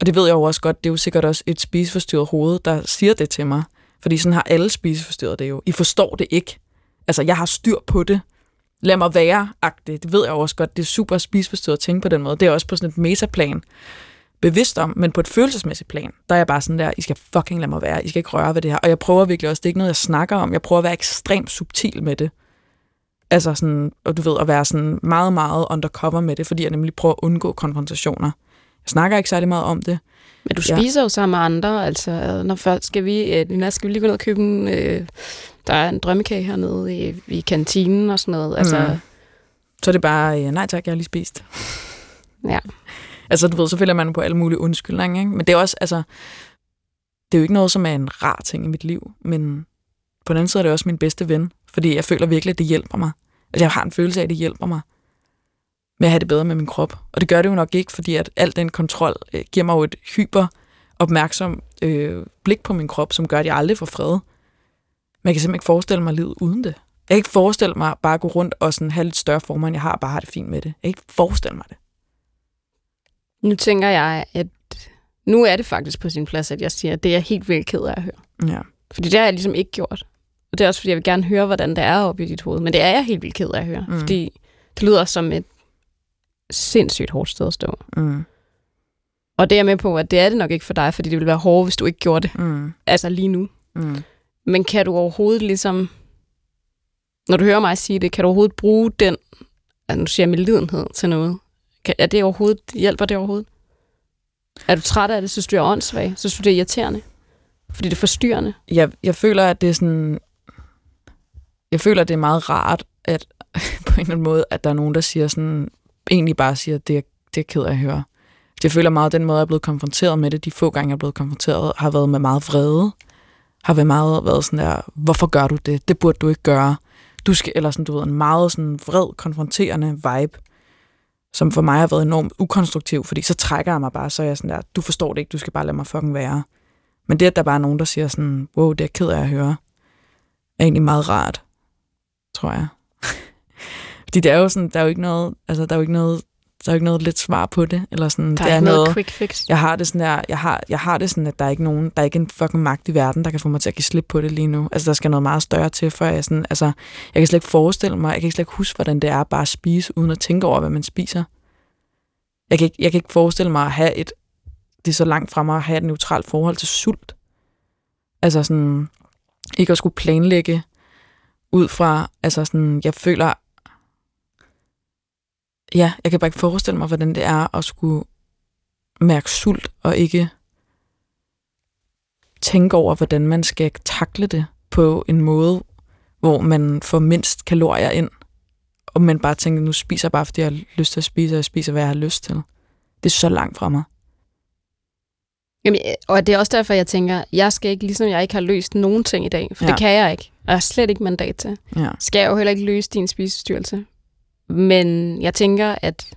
og det ved jeg jo også godt, det er jo sikkert også et spiseforstyrret hoved, der siger det til mig. Fordi sådan har alle spiseforstyrret det jo. I forstår det ikke. Altså, jeg har styr på det. Lad mig være agtigt. Det ved jeg jo også godt. Det er super spiseforstyrret at tænke på den måde. Det er også på sådan et metaplan bevidst om, men på et følelsesmæssigt plan, der er jeg bare sådan der, I skal fucking lade mig være, I skal ikke røre ved det her. Og jeg prøver virkelig også, det er ikke noget, jeg snakker om, jeg prøver at være ekstremt subtil med det. Altså sådan, og du ved, at være sådan meget, meget undercover med det, fordi jeg nemlig prøver at undgå konfrontationer. Jeg snakker ikke særlig meget om det. Men du Ja. spiser jo sammen med andre. Altså, når folk skal vi, øh, skal vi lige gå ned og købe en, øh, der er en drømmekage hernede i, i kantinen og sådan noget. Altså, Mm. Så er det bare, øh, nej tak, jeg har lige spist. ja. Altså, du ved, så føler man på alle mulige undskyldninger, ikke? Men det er også, altså, det er jo ikke noget, som er en rar ting i mit liv, men på den anden side er det også min bedste ven, fordi jeg føler virkelig, at det hjælper mig. Altså, jeg har en følelse af, at det hjælper mig med at have det bedre med min krop. Og det gør det jo nok ikke, fordi at al den kontrol øh, giver mig jo et hyper opmærksom øh, blik på min krop, som gør, at jeg aldrig får fred. Men jeg kan simpelthen ikke forestille mig livet uden det. Jeg kan ikke forestille mig bare at gå rundt og sådan have lidt større former, end jeg har, og bare have det fint med det. Jeg kan ikke forestille mig det. Nu tænker jeg, at nu er det faktisk på sin plads, at jeg siger, at det er jeg helt vildt ked af at høre. Ja. Fordi det har jeg ligesom ikke gjort. Og det er også, fordi jeg vil gerne høre, hvordan det er oppe i dit hoved. Men det er jeg helt vildt ked af at høre. Mm. Fordi det lyder som et sindssygt hårdt sted at stå. Mm. Og det er jeg med på, at det er det nok ikke for dig, fordi det ville være hårdt, hvis du ikke gjorde det. Mm. Altså lige nu. Mm. Men kan du overhovedet ligesom, når du hører mig sige det, kan du overhovedet bruge den, at nu siger jeg med lidenhed til noget? Kan, er det overhovedet, hjælper det overhovedet? Er du træt af det, synes du er åndssvag? Så synes du det er irriterende? Fordi det er forstyrrende? Jeg, jeg føler, at det er sådan... Jeg føler, at det er meget rart, at på en eller anden måde, at der er nogen, der siger sådan... Egentlig bare siger, at det er, det er ked af at høre. Jeg føler meget, at den måde, jeg er blevet konfronteret med det, de få gange, jeg er blevet konfronteret, har været med meget vrede. Har været meget været sådan der, hvorfor gør du det? Det burde du ikke gøre. Du skal, eller sådan, du ved, en meget sådan vred, konfronterende vibe, som for mig har været enormt ukonstruktiv, fordi så trækker jeg mig bare, så er jeg sådan der, du forstår det ikke, du skal bare lade mig fucking være. Men det, at der bare er nogen, der siger sådan, wow, det er jeg ked af at høre, er egentlig meget rart, tror jeg. Fordi det er jo sådan, der er jo ikke noget, altså der er jo ikke noget, der er jo ikke noget lidt svar på det, eller sådan, Der det er, ikke noget quick fix. jeg har det sådan der, jeg har, jeg har det sådan, at der er ikke nogen, der er ikke en fucking magt i verden, der kan få mig til at give slip på det lige nu. Altså, der skal noget meget større til, for jeg sådan, altså, jeg kan slet ikke forestille mig, jeg kan slet ikke huske, hvordan det er bare at spise, uden at tænke over, hvad man spiser. Jeg kan ikke, jeg kan ikke forestille mig at have et, det er så langt fra mig at have et neutralt forhold til sult. Altså sådan, ikke at skulle planlægge ud fra, altså sådan, jeg føler, ja, jeg kan bare ikke forestille mig, hvordan det er at skulle mærke sult, og ikke tænke over, hvordan man skal takle det på en måde, hvor man får mindst kalorier ind, og man bare tænker, nu spiser jeg bare, fordi jeg har lyst til at spise, og jeg spiser, hvad jeg har lyst til. Det er så langt fra mig. Jamen, øh, og det er også derfor, jeg tænker, jeg skal ikke, ligesom jeg ikke har løst nogen ting i dag, for Ja. det kan jeg ikke, og jeg har slet ikke mandat til. Ja. Skal jeg jo heller ikke løse din spiseforstyrrelse. Men jeg tænker, at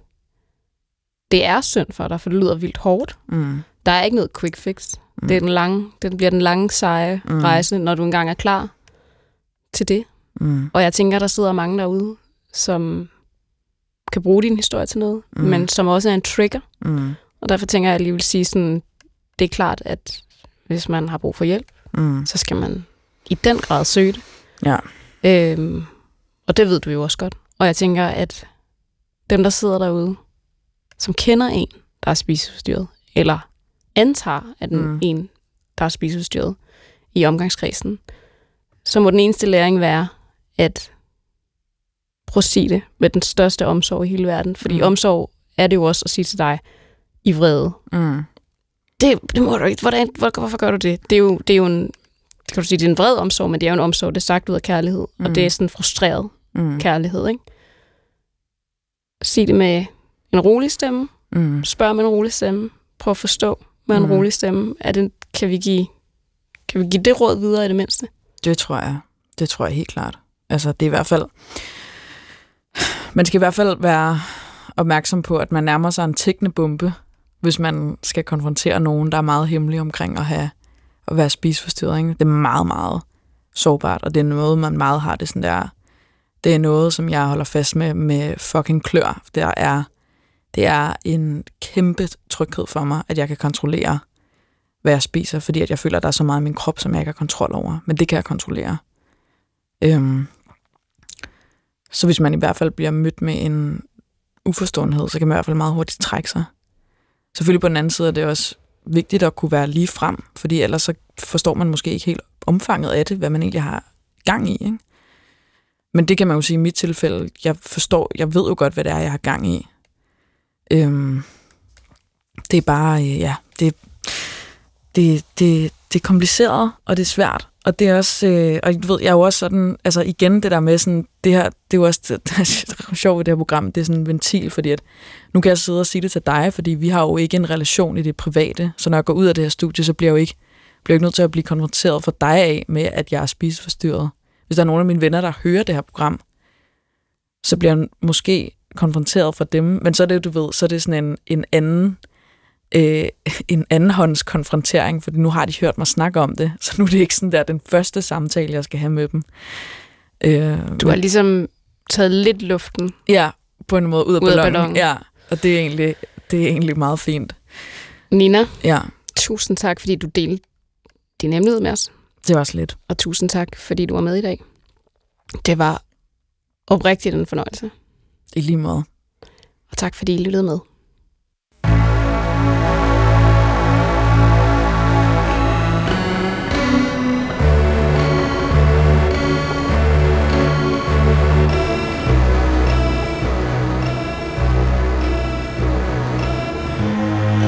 det er synd for dig, for det lyder vildt hårdt. Mm. Der er ikke noget quick fix. Mm. Det, er den lange, det bliver den lange, seje Mm. rejse, når du engang er klar til det. Mm. Og jeg tænker, der sidder mange derude, som kan bruge din historie til noget, Mm. men som også er en trigger. Mm. Og derfor tænker jeg, at jeg lige vil sige sådan, det er klart, at hvis man har brug for hjælp, Mm. så skal man i den grad søge det. Ja. Øhm, og det ved du jo også godt. Og jeg tænker, at dem, der sidder derude, som kender en, der er spiseforstyrret, eller antager, at den Mm. en, der er spiseforstyrret i omgangskredsen, så må den eneste læring være, at prøv at sige det med den største omsorg i hele verden. Fordi Mm. omsorg er det jo også at sige til dig i vrede. Mm. Det, det må du ikke. Hvordan, hvor, hvorfor gør du det? Det er jo, det er jo en, kan du sige, det er en vred omsorg, men det er jo en omsorg, det er sagt ud af kærlighed. Mm. Og det er sådan frustreret Mm. kærlighed, ikke? Sig det med en rolig stemme. Mm. Spørg med en rolig stemme. Prøv at forstå med en Mm. rolig stemme. Er det, kan vi give Kan vi give det råd videre i det mindste? Det tror jeg. Det tror jeg helt klart. Altså, det er i hvert fald... Man skal i hvert fald være opmærksom på, at man nærmer sig en tækkende bombe, hvis man skal konfrontere nogen, der er meget hemmelig omkring at, have, at være spiseforstyrret. Ikke? Det er meget, meget sårbart, og det er noget, man meget har det sådan der... Det er noget, som jeg holder fast med med fucking klør. Det er, det er en kæmpe tryghed for mig, at jeg kan kontrollere, hvad jeg spiser, fordi at jeg føler, at der er så meget i min krop, som jeg ikke har kontrol over. Men det kan jeg kontrollere. Øhm, så hvis man i hvert fald bliver mødt med en uforståenhed, så kan man i hvert fald meget hurtigt trække sig. Selvfølgelig på den anden side er det også vigtigt at kunne være lige frem, fordi ellers så forstår man måske ikke helt omfanget af det, hvad man egentlig har gang i. Ikke? Men det kan man jo sige i mit tilfælde. Jeg forstår, jeg ved jo godt, hvad det er, jeg har gang i. Øhm, det er bare, øh, ja, det, det, det, det er kompliceret, og det er svært. Og det er også, øh, og ved, jeg er jo også sådan, altså igen det der med sådan, det her, det er jo også det, det er sjovt ved det her program, det er sådan en ventil, fordi at, nu kan jeg sidde og sige det til dig, fordi vi har jo ikke en relation i det private, så når jeg går ud af det her studie, så bliver jeg jo ikke, bliver jeg ikke nødt til at blive konfronteret for dig af med, at jeg er spiseforstyrret. Hvis der er nogen af mine venner, der hører det her program, så bliver jeg måske konfronteret for dem, men så er det, du ved, så er det sådan en, en anden øh, en andenhånds konfrontering, fordi nu har de hørt mig snakke om det, så nu er det ikke sådan der den første samtale, jeg skal have med dem. Øh, du har ligesom taget lidt luften. Ja, på en måde ud af, ud ballonen. af ballonen. Ja, og det er, egentlig, det er egentlig meget fint. Nina, ja. tusind tak, fordi du delte din hemmelighed med os. Det var også lidt. Og tusind tak, fordi du var med i dag. Det var oprigtigt en fornøjelse. I lige måde. Og tak, fordi I lyttede med.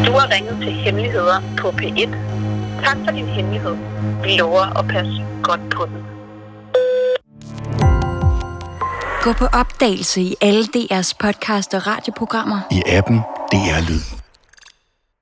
Du har ringet til Hemmeligheder på P1. Tak for din hemmelighed. Vi lover at passe godt på den. Gå på opdagelse i alle DR's podcast og radioprogrammer. I appen DR Lyd.